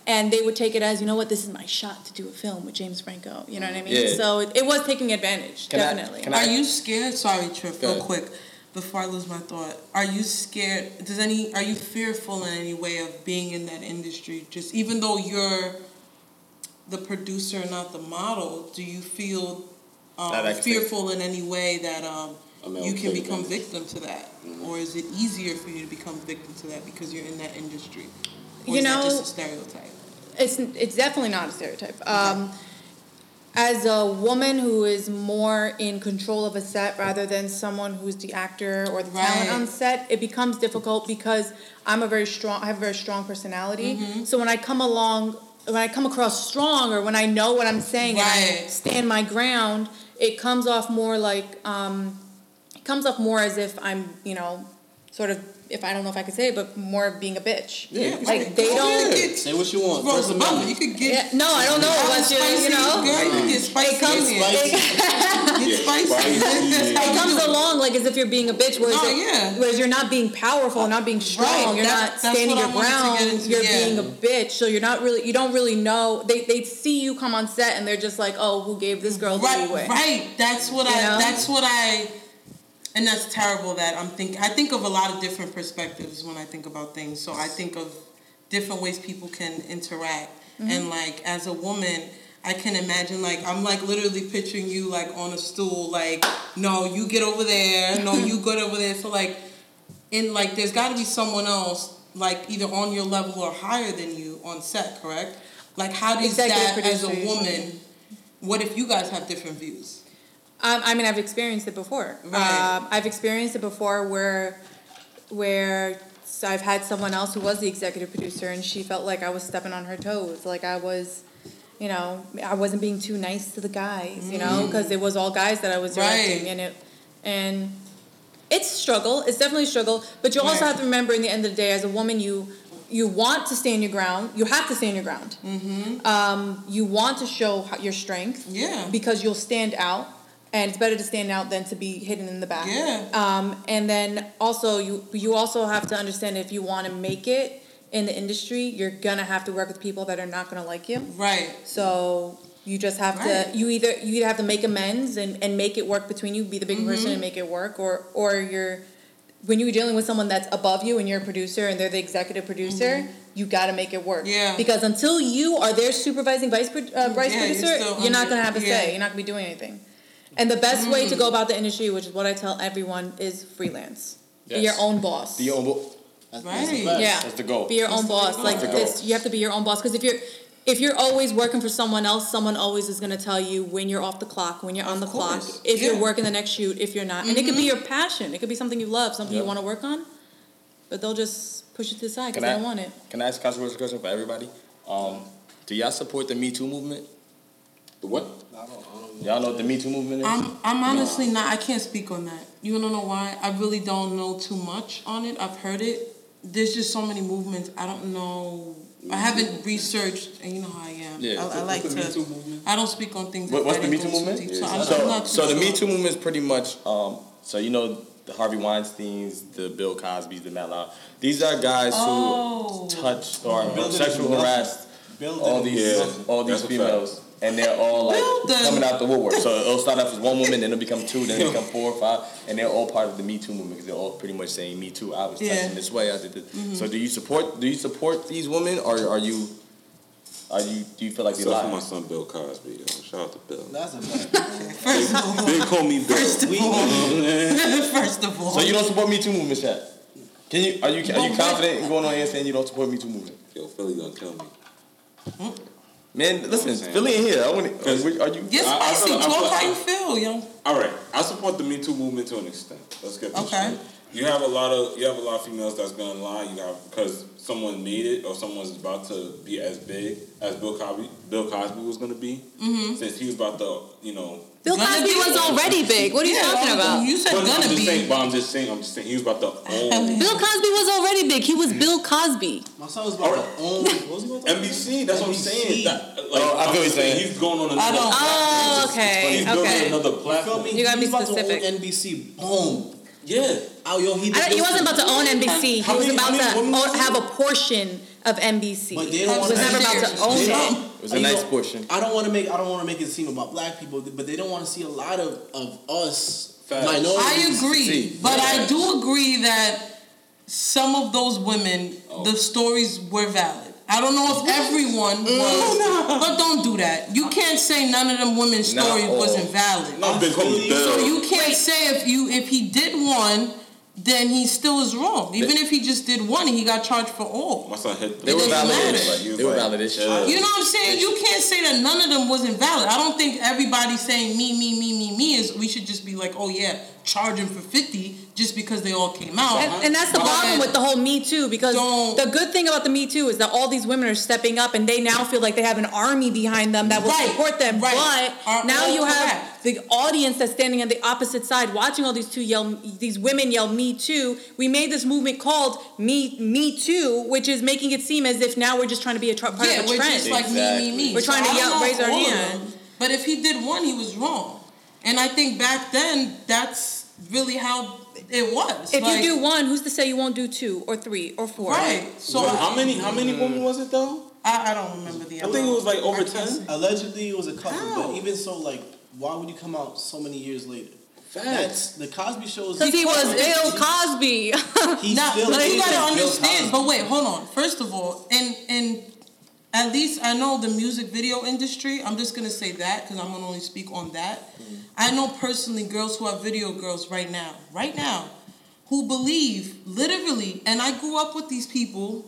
Speaker 4: And they would take it as, you know what, this is my shot to do a film with James Franco. You know what I mean?
Speaker 1: Yeah.
Speaker 4: So it, it was taking advantage,
Speaker 1: Can I-
Speaker 4: definitely.
Speaker 1: can I-
Speaker 2: Are you scared? Sorry, Trip, real
Speaker 1: ahead.
Speaker 2: quick, before I lose my thought. Are you scared? Does any? Are you fearful in any way of being in that industry? Just even though you're the producer, not the model, do you feel um,
Speaker 1: That I can
Speaker 2: fearful in any way that um, you can become victim to that, or is it easier for you to become victim to that because you're in that industry? Or
Speaker 4: You
Speaker 2: is that
Speaker 4: know-
Speaker 2: just a stereotype?
Speaker 4: it's it's definitely not a stereotype. Um, as a woman who is more in control of a set rather than someone who's the actor or the talent on set, it becomes difficult because I'm a very strong. I have a very strong personality.
Speaker 2: Mm-hmm.
Speaker 4: So when I come along, when I come across strong, or when I know what I'm saying and I stand my ground, it comes off more like um, it comes off more as if I'm, you know, sort of if I don't know if I could say it, but more of being a bitch.
Speaker 1: Yeah,
Speaker 4: like they don't.
Speaker 2: could get
Speaker 3: Say what you want. First
Speaker 2: Amendment.
Speaker 3: Amendment.
Speaker 2: You could get
Speaker 4: Yeah, no, I don't know. Unless you're, you know,
Speaker 2: girl. You get spicy.
Speaker 4: it comes.
Speaker 2: in here.
Speaker 4: It,
Speaker 2: Get spicy.
Speaker 5: spicy.
Speaker 4: it comes along like as if you're being a bitch, whereas, oh,
Speaker 2: No,
Speaker 4: it-
Speaker 2: yeah.
Speaker 4: whereas you're not being powerful, not being strong.
Speaker 2: Right,
Speaker 4: You're
Speaker 2: that-
Speaker 4: not standing your
Speaker 2: I wanted to
Speaker 4: ground.
Speaker 2: into,
Speaker 4: You're
Speaker 2: yeah.
Speaker 4: being a bitch. So you're not really. You don't really know. They they see you come on set and they're just like, oh, who gave this girl the
Speaker 2: Right,
Speaker 4: leeway?
Speaker 2: right. That's what
Speaker 4: You
Speaker 2: I.
Speaker 4: know?
Speaker 2: That's what I. And that's terrible. That I'm think. I think of a lot of different perspectives when I think about things. So I think of different ways people can interact.
Speaker 4: Mm-hmm.
Speaker 2: And like as a woman, I can imagine like I'm like literally picturing you like on a stool. Like no, you get over there. No, you get over there. So like, in like, there's got to be someone else like either on your level or higher than you on set. Correct? Like how does that as a woman? What if you guys have different views?
Speaker 4: Um, I mean, I've experienced it before.
Speaker 2: Right.
Speaker 4: Um, I've experienced it before where, where I've had someone else who was the executive producer, and she felt like I was stepping on her toes, like I was, you know, I wasn't being too nice to the guys, you know, because it was all guys that I was directing,
Speaker 2: Right.
Speaker 4: and it, and it's struggle. It's definitely a struggle, but you also
Speaker 2: Right.
Speaker 4: have to remember, in the end of the day, as a woman, you you want to stand your ground. You have to stand your ground. Mm-hmm. Um, you want to show your strength
Speaker 2: Yeah.
Speaker 4: because you'll stand out and it's better to stand out than to be hidden in the back
Speaker 2: Yeah.
Speaker 4: um, and then also you you also have to understand if you want to make it in the industry you're gonna have to work with people that are not gonna like you
Speaker 2: Right.
Speaker 4: so you just have
Speaker 2: Right.
Speaker 4: to you either you either have to make amends and, and make it work between you be the big
Speaker 2: Mm-hmm.
Speaker 4: person and make it work or or you're when you're dealing with someone that's above you and you're a producer and they're the executive producer you got to make it work
Speaker 2: Mm-hmm. Yeah.
Speaker 4: because until you are their supervising vice uh, vice
Speaker 2: Yeah, you're
Speaker 4: producer you're not going to have a
Speaker 2: yeah.
Speaker 4: say you're not going to be doing anything and the best way to
Speaker 2: Mm.
Speaker 4: go about the industry which is what i tell everyone is freelance be your own boss
Speaker 1: Be your own boss.
Speaker 3: That's, that's the
Speaker 2: Right.
Speaker 3: best.
Speaker 4: yeah
Speaker 1: That's the goal.
Speaker 4: be your own
Speaker 2: That's the
Speaker 4: boss
Speaker 2: to
Speaker 4: like
Speaker 1: That's the
Speaker 4: this
Speaker 1: goal.
Speaker 4: you have to be your own boss because if you're if you're always working for someone else someone always is going to tell you when you're off the clock when you're on
Speaker 2: Of
Speaker 4: the
Speaker 2: course.
Speaker 4: clock if you're working the next shoot if you're not and it could be your passion it could be something you love something you want to work on but they'll just push it to the side because they
Speaker 1: I-
Speaker 4: don't want it
Speaker 1: Can I ask a controversial question for everybody? Um, do y'all support the Me Too movement?
Speaker 5: The what?
Speaker 3: I don't, I don't.
Speaker 1: Y'all know what the Me Too movement is?
Speaker 2: I'm I'm honestly not. I can't speak on that. You wanna know why? I really don't know too much on it. I've heard it. There's just so many movements. I don't know. I haven't researched, and you know how I am.
Speaker 1: Yeah.
Speaker 2: I, I like
Speaker 5: What's the Me
Speaker 2: to.
Speaker 5: Too movement?
Speaker 2: I, don't speak on things.
Speaker 1: What- what's
Speaker 2: I
Speaker 1: the
Speaker 2: didn't
Speaker 1: Me Too movement?
Speaker 2: deep, So
Speaker 5: Yeah,
Speaker 2: I'm,
Speaker 5: so-
Speaker 2: I'm not too
Speaker 1: so the Me. Too movement is pretty much um, so you know the Harvey Weinstein's, the Bill Cosby's, the Matt Lauer. These are guys
Speaker 2: Oh.
Speaker 1: who touched or
Speaker 3: Building
Speaker 1: sexual harassed all these
Speaker 5: Yeah,
Speaker 1: all these
Speaker 5: that's a
Speaker 1: females, and they're all like
Speaker 2: Building.
Speaker 1: coming out the woodwork. So it'll start off as one woman, then it'll become two, then it'll become four or five, and they're all part of the Me Too movement because they're all pretty much saying Me Too. I was
Speaker 2: Yeah.
Speaker 1: touching this way, I did this. Mm-hmm. So do you support do you support these women, or are you are you do you feel like they
Speaker 5: Except for my son Bill Cosby. Yo. Shout out to Bill.
Speaker 3: That's a fact.
Speaker 2: First of all,
Speaker 5: They call me Bill.
Speaker 2: first of all, first of all.
Speaker 1: So you don't support Me Too movement, Shaq? Can you are you are you confident in going on here saying you don't support Me Too movement?
Speaker 5: Yo, Philly gonna kill me.
Speaker 1: Man, listen,
Speaker 5: saying.
Speaker 1: Philly in here. I want to. Are you?
Speaker 2: Get
Speaker 5: I- I
Speaker 2: spicy.
Speaker 5: feel- I
Speaker 2: Talk
Speaker 5: feel-
Speaker 2: how you feel, yo.
Speaker 5: All right, I support the Me Too movement to an extent. Let's get this
Speaker 2: Okay.
Speaker 5: straight. You have a lot of you have a lot of females that's gonna lie. You have because someone made it or someone's about to be as big as Bill Cosby. Bill Cosby was gonna be
Speaker 2: Mm-hmm.
Speaker 5: since he was about to, you know.
Speaker 4: bill cosby
Speaker 2: be.
Speaker 4: was already big what are you
Speaker 2: Yeah,
Speaker 4: talking about
Speaker 2: You said
Speaker 5: But I'm
Speaker 2: gonna
Speaker 5: just
Speaker 2: be.
Speaker 5: saying. But I'm just saying. I'm just saying. He was about to own
Speaker 4: bill cosby was already big he was bill cosby
Speaker 3: My son was about to own. What was he about to own?
Speaker 5: NBC. That's what I'm saying. That, like,
Speaker 1: Oh, I feel
Speaker 5: I'm
Speaker 1: what you're saying.
Speaker 5: He's going on another.
Speaker 2: don't-
Speaker 4: Oh,
Speaker 5: platform.
Speaker 4: okay,
Speaker 5: He's building
Speaker 4: okay.
Speaker 5: another
Speaker 3: You feel
Speaker 5: platform.
Speaker 3: me?
Speaker 4: You gotta
Speaker 3: he
Speaker 4: be
Speaker 3: was about
Speaker 4: specific.
Speaker 3: to own NBC. Boom.
Speaker 5: Yeah.
Speaker 3: Oh, yo, he did
Speaker 4: I he wasn't about to own NBC. He
Speaker 5: How
Speaker 4: was
Speaker 5: many-
Speaker 4: about to own, have a portion of NBC.
Speaker 3: But they don't
Speaker 4: was
Speaker 3: want
Speaker 4: never about to own
Speaker 3: They
Speaker 4: it.
Speaker 3: don't-
Speaker 1: It was a nice
Speaker 3: know,
Speaker 1: portion.
Speaker 3: I don't want to make I don't want to make it seem about black people, but they don't want to see a lot of of us
Speaker 5: Facts.
Speaker 3: minorities.
Speaker 2: I agree,
Speaker 1: See,
Speaker 2: but I do agree that some of those women,
Speaker 5: Oh.
Speaker 2: the stories were valid. I don't know if everyone mm. was, no. but don't do that. You can't say none of them women's
Speaker 1: Not
Speaker 2: story wasn't valid.
Speaker 5: No, Big Homie
Speaker 2: So you can't say if you if he did one, then he still is wrong. Even if he just did one, he got charged for all.
Speaker 5: My son hit.
Speaker 1: They were
Speaker 2: doesn't
Speaker 1: valid.
Speaker 2: matter.
Speaker 5: Like, was
Speaker 1: They were valid as shit.
Speaker 2: You know what I'm saying? You can't say that none of them wasn't valid. I don't think everybody saying me, me, me, me, me is. We should just be like, oh yeah, charging for fifty just because they all came out.
Speaker 4: And, and that's the
Speaker 2: But
Speaker 4: problem with the whole Me Too because the good thing about the Me Too is that all these women are stepping up and they now feel like they have an army behind them that will
Speaker 2: Right,
Speaker 4: support them.
Speaker 2: right.
Speaker 4: But
Speaker 2: Are
Speaker 4: now you have
Speaker 2: correct.
Speaker 4: The audience that's standing on the opposite side watching all these two yell these women yell Me Too. We made this movement called Me Me Too, which is making it seem as if now we're just trying to be a tr- part
Speaker 2: yeah,
Speaker 4: of a
Speaker 2: we're
Speaker 4: trend.
Speaker 2: just like me, me, me.
Speaker 4: We're trying to
Speaker 2: I don't
Speaker 4: yell- raise our hand.
Speaker 2: But if he did one, he was wrong. And I think back then, that's really how it was.
Speaker 4: if
Speaker 2: Like,
Speaker 4: you do one, who's to say you won't do two or three or four?
Speaker 2: right, so
Speaker 5: Well, how many how many women was it though?
Speaker 2: I, I don't remember the.
Speaker 5: I think it was like over ten.
Speaker 3: Allegedly, it was a couple,
Speaker 2: How?
Speaker 3: but even so, like, why would you come out so many years later?
Speaker 5: Facts.
Speaker 3: That's the Cosby Show. is
Speaker 4: Because he was Bill Cosby.
Speaker 3: He
Speaker 2: Now,
Speaker 3: still
Speaker 2: but you gotta understand. But wait, hold on. First of all, and and at least I know the music video industry. I'm just gonna say that because I'm gonna only speak on that. Mm. I know personally girls who are video girls right now, right now, who believe literally, and I grew up with these people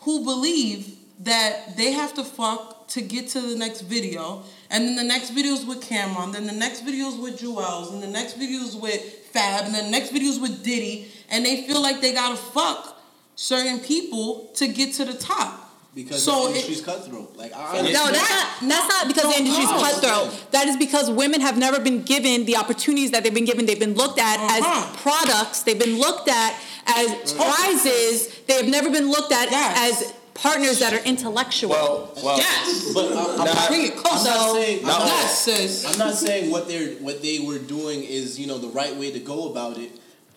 Speaker 2: who believe that they have to fuck to get to the next video, and then the next videos with Cam'ron, then the next videos with Juelz, and the next videos with Fab, and the next videos with Diddy, and they feel like they gotta fuck certain people to get to the top.
Speaker 3: because
Speaker 2: so
Speaker 3: the
Speaker 2: it-
Speaker 3: industry's cutthroat. Like, I,
Speaker 4: No, that's not. That's not because the industry's
Speaker 2: No.
Speaker 4: cutthroat. That is because women have never been given the opportunities that they've been given. They've been looked at
Speaker 2: Uh-huh.
Speaker 4: as products. They've been looked at as prizes. They have never been looked at
Speaker 2: Yes.
Speaker 4: as partners that are intellectual.
Speaker 1: Well, well,
Speaker 2: Yes.
Speaker 3: but I'm, I'm not,
Speaker 2: Bring it
Speaker 3: I'm not saying. I'm
Speaker 1: Not
Speaker 3: not,
Speaker 2: Yes.
Speaker 3: I'm not saying what they're what they were doing is you know the right way to go about it,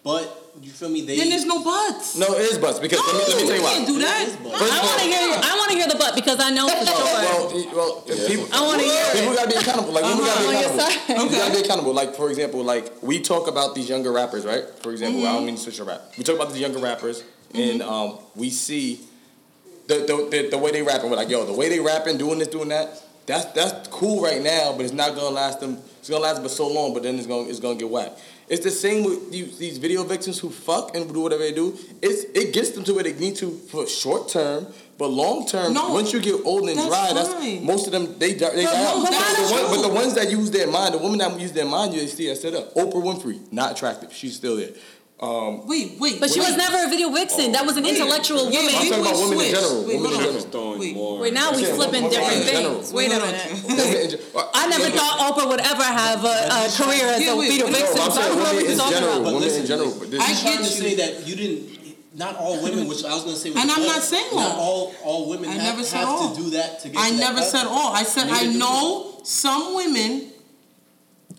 Speaker 3: but you feel me? They
Speaker 2: Then there's no buts.
Speaker 1: no, it is buts because let, me, let me tell you
Speaker 2: you
Speaker 1: why.
Speaker 2: can't do that.
Speaker 3: It is
Speaker 4: I
Speaker 1: of
Speaker 4: want to hear. I want to hear the butt because I know for sure.
Speaker 1: Well, well, well if people,
Speaker 4: I want to hear
Speaker 1: people
Speaker 4: it.
Speaker 1: gotta be accountable. Like women gotta be
Speaker 4: Uh-huh. On your
Speaker 1: accountable.
Speaker 4: side.
Speaker 1: We gotta be accountable. Like for example, like we talk about these younger rappers, right? For example,
Speaker 4: Mm-hmm.
Speaker 1: I don't mean to switch your rap. We talk about these younger rappers, and um, we see the, the the the way they rapping. We're like, yo, the way they rapping, doing this, doing that. That's that's cool right now, but it's not gonna last them. It's gonna last for so long, but then it's gonna it's gonna get whacked. It's the same with you, these video victims who fuck and do whatever they do. It's it gets them to where they need to for short term, but long term.
Speaker 2: No,
Speaker 1: once you get old and
Speaker 2: that's
Speaker 1: dry, that's
Speaker 2: fine.
Speaker 1: most of them they die- they
Speaker 2: But
Speaker 1: die
Speaker 2: no.
Speaker 1: But the, one, but the ones that use their mind, the women that use their mind, you see I set up. Oprah Winfrey, not attractive. She's still there. Um,
Speaker 2: Wait, wait.
Speaker 4: But she
Speaker 2: wait.
Speaker 4: was never a video vixen. That was an
Speaker 2: Wait.
Speaker 4: intellectual
Speaker 2: Yeah,
Speaker 4: woman.
Speaker 1: I'm talking about
Speaker 2: would
Speaker 1: women in general,
Speaker 2: Wait,
Speaker 1: women in general.
Speaker 5: Throwing
Speaker 2: Wait.
Speaker 5: more.
Speaker 4: Wait, now we
Speaker 1: Yeah,
Speaker 4: flipping different things. Wait a minute.
Speaker 1: women in gen-
Speaker 4: I never thought Oprah would ever have a, a career as a video
Speaker 2: wait, no,
Speaker 4: vixen.
Speaker 1: I'm
Speaker 4: So I
Speaker 1: saying
Speaker 4: don't know what
Speaker 1: women in general.
Speaker 3: But
Speaker 1: women in
Speaker 3: listen,
Speaker 1: general,
Speaker 3: like,
Speaker 1: but this-
Speaker 2: I
Speaker 3: I'm
Speaker 2: get
Speaker 3: to
Speaker 2: you.
Speaker 3: say that you didn't. Not all women, which I was going to say,
Speaker 2: And I'm not saying
Speaker 3: not
Speaker 2: all.
Speaker 3: all all women
Speaker 2: I
Speaker 3: have,
Speaker 2: never said
Speaker 3: have
Speaker 2: all.
Speaker 3: to do that to get.
Speaker 2: I
Speaker 3: to that
Speaker 2: never said all. I said I
Speaker 3: Neither do
Speaker 2: know some women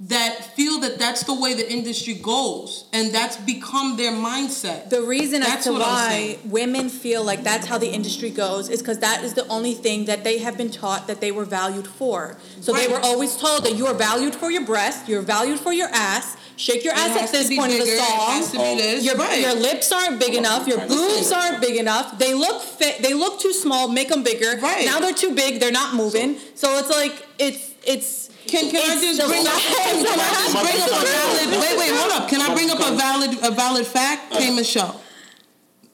Speaker 2: that feel that that's the way the industry goes, and that's become their mindset.
Speaker 4: The reason as to
Speaker 2: what
Speaker 4: why women feel like that's how the industry goes is because that is the only thing that they have been taught that they were valued for. So they were always told that you are valued for your breast, you're valued for your ass. Shake your
Speaker 2: It
Speaker 4: ass
Speaker 2: has
Speaker 4: at
Speaker 2: to
Speaker 4: this
Speaker 2: be
Speaker 4: point of
Speaker 2: bigger,
Speaker 4: the
Speaker 2: it has
Speaker 4: song.
Speaker 2: to be this,
Speaker 4: Your,
Speaker 2: right.
Speaker 4: your lips aren't big enough. Your boobs aren't big enough. They look fit. They look too small. Make them bigger.
Speaker 2: Right.
Speaker 4: Now they're too big. They're not moving. So it's like it's it's.
Speaker 2: Can, can I just bring up?
Speaker 4: facts
Speaker 2: Can I just bring up a valid? Wait, wait, hold up. Can I bring up a valid, a valid fact? Uh-huh. K. Michelle.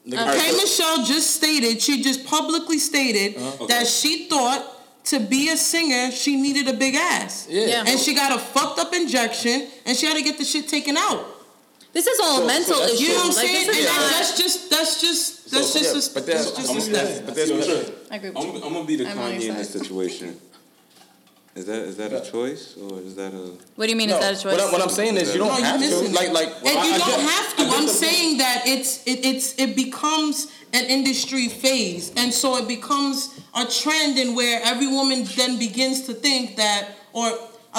Speaker 2: K. Michelle just stated. She just publicly stated uh-huh. that she thought to be a singer she needed a big ass.
Speaker 1: Yeah.
Speaker 4: Yeah.
Speaker 2: And she got a fucked up injection, and she had to get the shit taken out.
Speaker 4: This is all a mental
Speaker 1: so
Speaker 4: issue.
Speaker 2: You know what I'm saying?
Speaker 4: this
Speaker 2: And
Speaker 4: is
Speaker 2: that-
Speaker 4: not-
Speaker 2: that's just that's just that's
Speaker 1: So,
Speaker 2: just
Speaker 1: yeah,
Speaker 2: a,
Speaker 1: but
Speaker 2: that's
Speaker 1: that's-
Speaker 2: just
Speaker 1: I'm
Speaker 2: a
Speaker 1: gonna-
Speaker 2: step.
Speaker 1: but there's-
Speaker 4: I agree with
Speaker 5: I'm,
Speaker 4: you.
Speaker 5: I'm gonna be the
Speaker 4: I'm on
Speaker 5: Kanye in this situation. Is that is that a choice or is that a?
Speaker 4: What do you mean?
Speaker 1: No,
Speaker 4: is that a choice?
Speaker 1: What, I, what I'm saying is you don't
Speaker 2: you're
Speaker 1: have to.
Speaker 2: missing
Speaker 1: Like
Speaker 2: it.
Speaker 1: like
Speaker 2: And
Speaker 1: I-
Speaker 2: you
Speaker 1: I
Speaker 2: don't
Speaker 1: get-
Speaker 2: have to.
Speaker 1: I get
Speaker 2: I'm
Speaker 1: the-
Speaker 2: saying that it's it, it's it becomes an industry phase, and so it becomes a trend in where every woman then begins to think that, or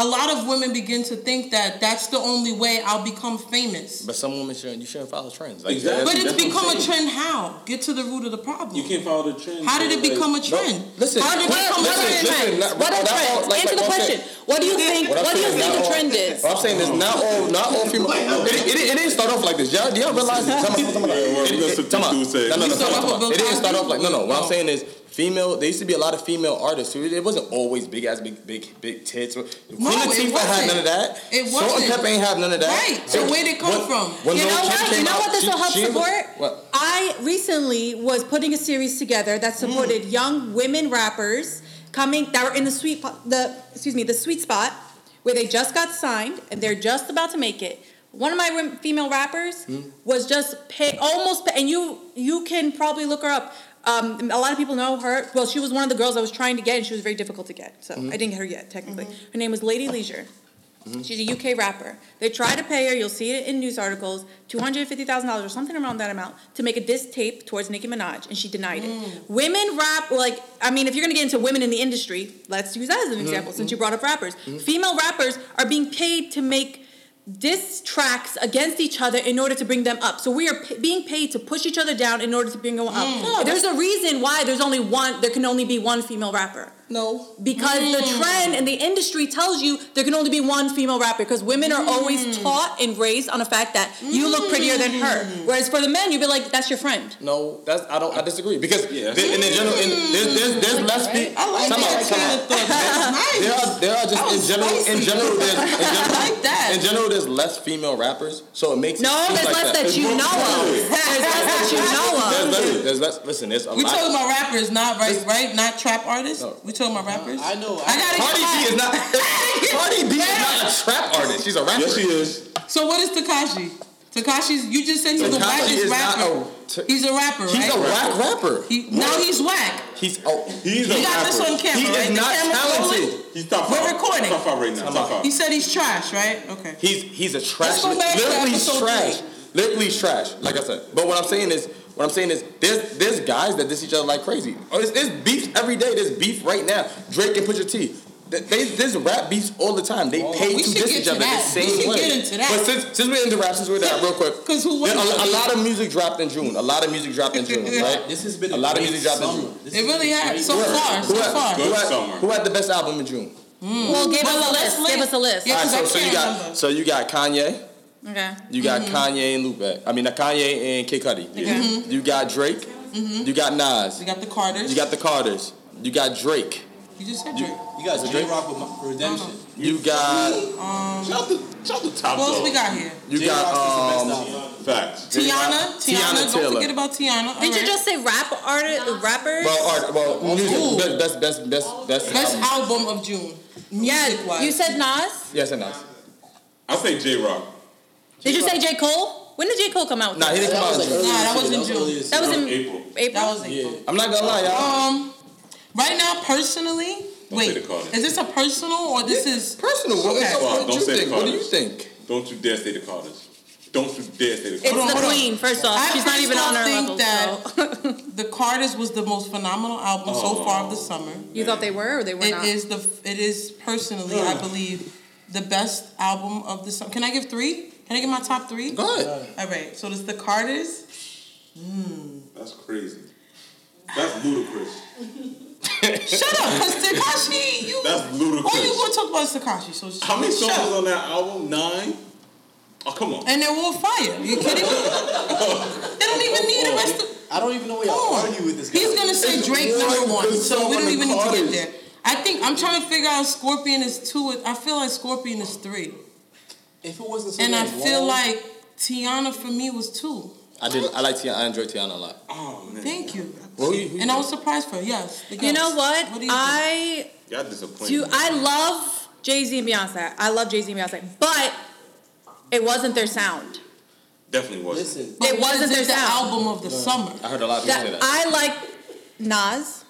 Speaker 2: a lot of women begin to think that that's the only way I'll become famous.
Speaker 1: But some women shouldn't. You shouldn't follow trends. Like,
Speaker 5: Exactly.
Speaker 2: But it's
Speaker 5: That's what I'm
Speaker 2: become a trend. How? Get to the root of the problem.
Speaker 5: You can't follow the trend.
Speaker 2: How did it
Speaker 5: like-
Speaker 2: become a trend?
Speaker 1: listen,
Speaker 2: How did it
Speaker 1: what-
Speaker 2: become
Speaker 1: listen,
Speaker 2: a trend?
Speaker 1: listen, not-
Speaker 4: What are
Speaker 1: not all-
Speaker 4: trends?
Speaker 1: like-
Speaker 4: Answer
Speaker 1: like
Speaker 4: the
Speaker 1: what I'm
Speaker 4: question.
Speaker 1: saying-
Speaker 4: What do you think?
Speaker 1: What
Speaker 4: What do you think
Speaker 1: not
Speaker 4: the
Speaker 1: all-
Speaker 4: trend is?
Speaker 1: What I'm saying is not all, not all female. It, it, it, didn't start off like this. Y'all, do y'all realize? Time out, time out, time out. It-
Speaker 5: we're gonna
Speaker 1: it- time out.
Speaker 5: do say-
Speaker 1: No, no, no.
Speaker 2: Start off
Speaker 1: out,
Speaker 2: with
Speaker 1: time out. It didn't start off like no, no. What. I'm saying is female. There used to be a lot of female artists who it wasn't always big ass, big, big, big tits. Queen
Speaker 2: it
Speaker 1: Latifah had
Speaker 2: wasn't.
Speaker 1: none of that.
Speaker 2: It
Speaker 1: Salt and. Pepa ain't have none of that.
Speaker 2: Right. So where'd it come
Speaker 1: when-
Speaker 2: from?
Speaker 1: when
Speaker 4: You know what? You know
Speaker 1: out,
Speaker 4: what this will help
Speaker 1: she
Speaker 4: support?
Speaker 1: What?
Speaker 4: I recently was putting a series together that supported
Speaker 1: Mm.
Speaker 4: young women rappers coming that were in the sweet the excuse me the sweet spot where they just got signed and they're just about to make it, one of my female rappers
Speaker 1: Hmm?
Speaker 4: was just pay almost pay, and you you can probably look her up. Um, a lot of people know her. Well, she was one of the girls I was trying to get, and she was very difficult to get. So
Speaker 1: Hmm?
Speaker 4: I didn't get her yet, technically. Mm-hmm. Her name was Lady Leshurr. Mm-hmm. She's a UK rapper. They tried to pay her, you'll see it in news articles, $250,000 or something around that amount to make a diss tape towards Nicki Minaj, and she denied it. Mm. Women rap, like, I mean, if you're gonna get into women in the industry, let's use that as an mm-hmm. example since you brought up rappers. Female rappers are being paid to make diss tracks against each other in order to bring them up. So we are p- being paid to push each other down in order to bring them up. Mm. There's a reason why there's only one, there can only be one female rapper
Speaker 1: No.
Speaker 4: because the mm. trend in the industry tells you there can only be one female rapper because women are always mm. taught and raised on the fact that you look prettier than her. Mm. Whereas for the men, you'd be like, that's your friend.
Speaker 1: No, that's I don't I disagree because
Speaker 5: Yeah.
Speaker 1: there- in the general in, there's there's there's less people.
Speaker 2: I like
Speaker 1: Time
Speaker 2: that
Speaker 1: out, time
Speaker 2: kind
Speaker 1: out.
Speaker 2: of thought. That's nice.
Speaker 1: There are there are just in
Speaker 2: was
Speaker 1: general in general there's in general,
Speaker 2: I like that.
Speaker 1: in general there's less female rappers, so it makes
Speaker 4: No,
Speaker 1: it
Speaker 4: there's
Speaker 1: like
Speaker 4: less
Speaker 1: that.
Speaker 4: that you know of. There's less that you know of.
Speaker 1: There's,
Speaker 4: of.
Speaker 1: literally- there's less. Listen, there's a
Speaker 2: We
Speaker 1: lot.
Speaker 2: talking about rappers, not right, right? Not trap artists.
Speaker 1: No.
Speaker 2: We talking about rappers.
Speaker 3: I know.
Speaker 2: I gotta
Speaker 1: Cardi B is not. Cardi B is not a trap artist. She's a rapper.
Speaker 5: Yes, she is.
Speaker 2: So what is Tekashi? Tekashi's. You just said he's the
Speaker 1: Tekashi
Speaker 2: wackest rapper.
Speaker 1: a- t-
Speaker 2: he's a rapper, right?
Speaker 1: He's a whack rapper.
Speaker 2: He, now he's whack.
Speaker 1: He's oh.
Speaker 5: He's
Speaker 2: You
Speaker 5: a
Speaker 2: got this on camera,
Speaker 1: He
Speaker 2: right?
Speaker 1: is
Speaker 2: The
Speaker 1: not
Speaker 2: camera's
Speaker 1: talented.
Speaker 2: rolling?
Speaker 5: He's top
Speaker 2: We're recording.
Speaker 5: Top five right now. Top five.
Speaker 2: He said he's trash, right? Okay.
Speaker 1: He's he's a trash.
Speaker 2: go back
Speaker 1: Literally, he's trash.
Speaker 2: three.
Speaker 1: Literally, trash. Like I said. But what I'm saying is, what I'm saying is, there's there's guys that diss each other like crazy. Oh, there's, there's beef every day. There's beef right now. Drake and Pusha T. They, they, there's rap beefs all the time. They pay to
Speaker 2: should
Speaker 1: diss each
Speaker 2: to
Speaker 1: other the
Speaker 2: that. We
Speaker 1: same
Speaker 2: should
Speaker 1: way.
Speaker 2: get into that.
Speaker 1: But since since we're into rap, since we're there, real quick.
Speaker 2: 'Cause who
Speaker 1: there-
Speaker 2: wouldn't
Speaker 1: a, a lot of music dropped in June. A lot of music dropped in June, right?
Speaker 3: This has been
Speaker 1: a
Speaker 3: a,
Speaker 1: lot of music dropped in. June.
Speaker 3: This
Speaker 2: It really
Speaker 3: been
Speaker 2: has.
Speaker 3: great.
Speaker 2: So far,
Speaker 1: Who
Speaker 2: so
Speaker 1: had,
Speaker 2: far.
Speaker 1: who,
Speaker 5: Good
Speaker 1: had, who had the best album in June? Mm.
Speaker 4: Well, give us a list. Give us a list.
Speaker 2: Yeah,
Speaker 1: All right,
Speaker 2: 'cause
Speaker 1: so, so you got
Speaker 2: remember.
Speaker 1: so you got Kanye,
Speaker 4: Okay.
Speaker 1: you got mm-hmm. Kanye and Lupe. I mean, Kanye and Kid Cudi.
Speaker 4: Okay. Mm-hmm.
Speaker 1: You got Drake. Mm-hmm. You got Nas.
Speaker 2: We got the Carters.
Speaker 1: You got the Carters. You got Drake.
Speaker 2: You just said Drake.
Speaker 3: You guys, Jay Rock with my- Redemption.
Speaker 1: You got um,
Speaker 5: Shout out to shout out to top
Speaker 2: Who else we got here?
Speaker 1: you
Speaker 3: J
Speaker 1: got
Speaker 3: Rock is
Speaker 1: um.
Speaker 5: Facts.
Speaker 2: Teyana.
Speaker 1: Teyana
Speaker 2: Teyana.
Speaker 1: Taylor.
Speaker 2: Don't forget about Teyana.
Speaker 4: Did you just say rap artist, rappers?
Speaker 1: Well, art, well,
Speaker 2: Ooh.
Speaker 1: music. Best, best, best, best, best.
Speaker 2: Best
Speaker 1: album.
Speaker 2: album of June.
Speaker 4: yeah, you said Nas.
Speaker 1: Yes, and Nas.
Speaker 5: I'll say Jay Rock.
Speaker 4: Did you say J. Cole? When did J. Cole come out? with
Speaker 1: Nah,
Speaker 4: that?
Speaker 1: he didn't come
Speaker 3: That
Speaker 1: out.
Speaker 3: was
Speaker 1: in
Speaker 3: like
Speaker 2: Nah, that was
Speaker 3: year.
Speaker 2: in June.
Speaker 4: That was in
Speaker 5: April.
Speaker 4: April.
Speaker 2: That was
Speaker 3: Yeah.
Speaker 2: April.
Speaker 1: I'm not gonna lie, y'all.
Speaker 2: Um, right now, personally,
Speaker 5: Don't
Speaker 2: wait, is this a personal or this is?
Speaker 1: Personal. What,
Speaker 2: Okay.
Speaker 1: what,
Speaker 5: Don't
Speaker 1: what you
Speaker 5: say the
Speaker 1: think? What do you think?
Speaker 5: Don't you dare say the Carters. Don't you dare say the
Speaker 4: It's
Speaker 5: Carters.
Speaker 2: on,
Speaker 4: the
Speaker 2: on.
Speaker 4: queen, first off.
Speaker 2: I
Speaker 4: She's not even on
Speaker 2: off
Speaker 4: our
Speaker 2: think
Speaker 4: level.
Speaker 2: that-
Speaker 4: So.
Speaker 2: The Carters was the most phenomenal album so far of the summer.
Speaker 4: you thought they were or they were
Speaker 2: It
Speaker 4: not?
Speaker 2: is the. It is personally, I believe, the best album of the summer. Can I give three? Can I get my top three?
Speaker 1: Go ahead.
Speaker 2: All right. So there's the Carters. Hmm.
Speaker 5: That's crazy. That's ludicrous.
Speaker 2: Shut up, cause Tekashi, you.
Speaker 5: That's ludicrous.
Speaker 2: All you gonna talk about is Tekashi. So
Speaker 5: How many songs
Speaker 2: up.
Speaker 5: on that album? Nine. Oh come on.
Speaker 2: And they're all fire. You kidding me? they don't even need the rest of.
Speaker 3: I don't even know where
Speaker 2: Come
Speaker 3: y'all argue with this guy.
Speaker 2: He's gonna say
Speaker 1: It's
Speaker 2: Drake number one,
Speaker 1: good
Speaker 2: so we don't even need to get there. I think I'm trying to figure out Scorpion is two. I feel like Scorpion is three,
Speaker 3: If it wasn't so
Speaker 2: and I feel
Speaker 3: long-
Speaker 2: like Teyana for me was two.
Speaker 1: I did. I like Teyana. I enjoy Teyana a lot.
Speaker 5: Oh man.
Speaker 2: Thank you.
Speaker 1: Who you, who you
Speaker 2: And I was surprised for her. Yes.
Speaker 4: you know what?
Speaker 2: What do you think?
Speaker 4: I
Speaker 5: Y'all disappointed.
Speaker 4: do. I love Jay Z and Beyonce. I love Jay Z and Beyonce, but it wasn't their sound.
Speaker 5: Definitely wasn't.
Speaker 3: Listen,
Speaker 4: it wasn't
Speaker 2: was
Speaker 4: their
Speaker 2: the
Speaker 4: sound.
Speaker 2: album of the summer.
Speaker 1: I heard a lot of people say
Speaker 4: That
Speaker 1: that.
Speaker 4: I like Nas.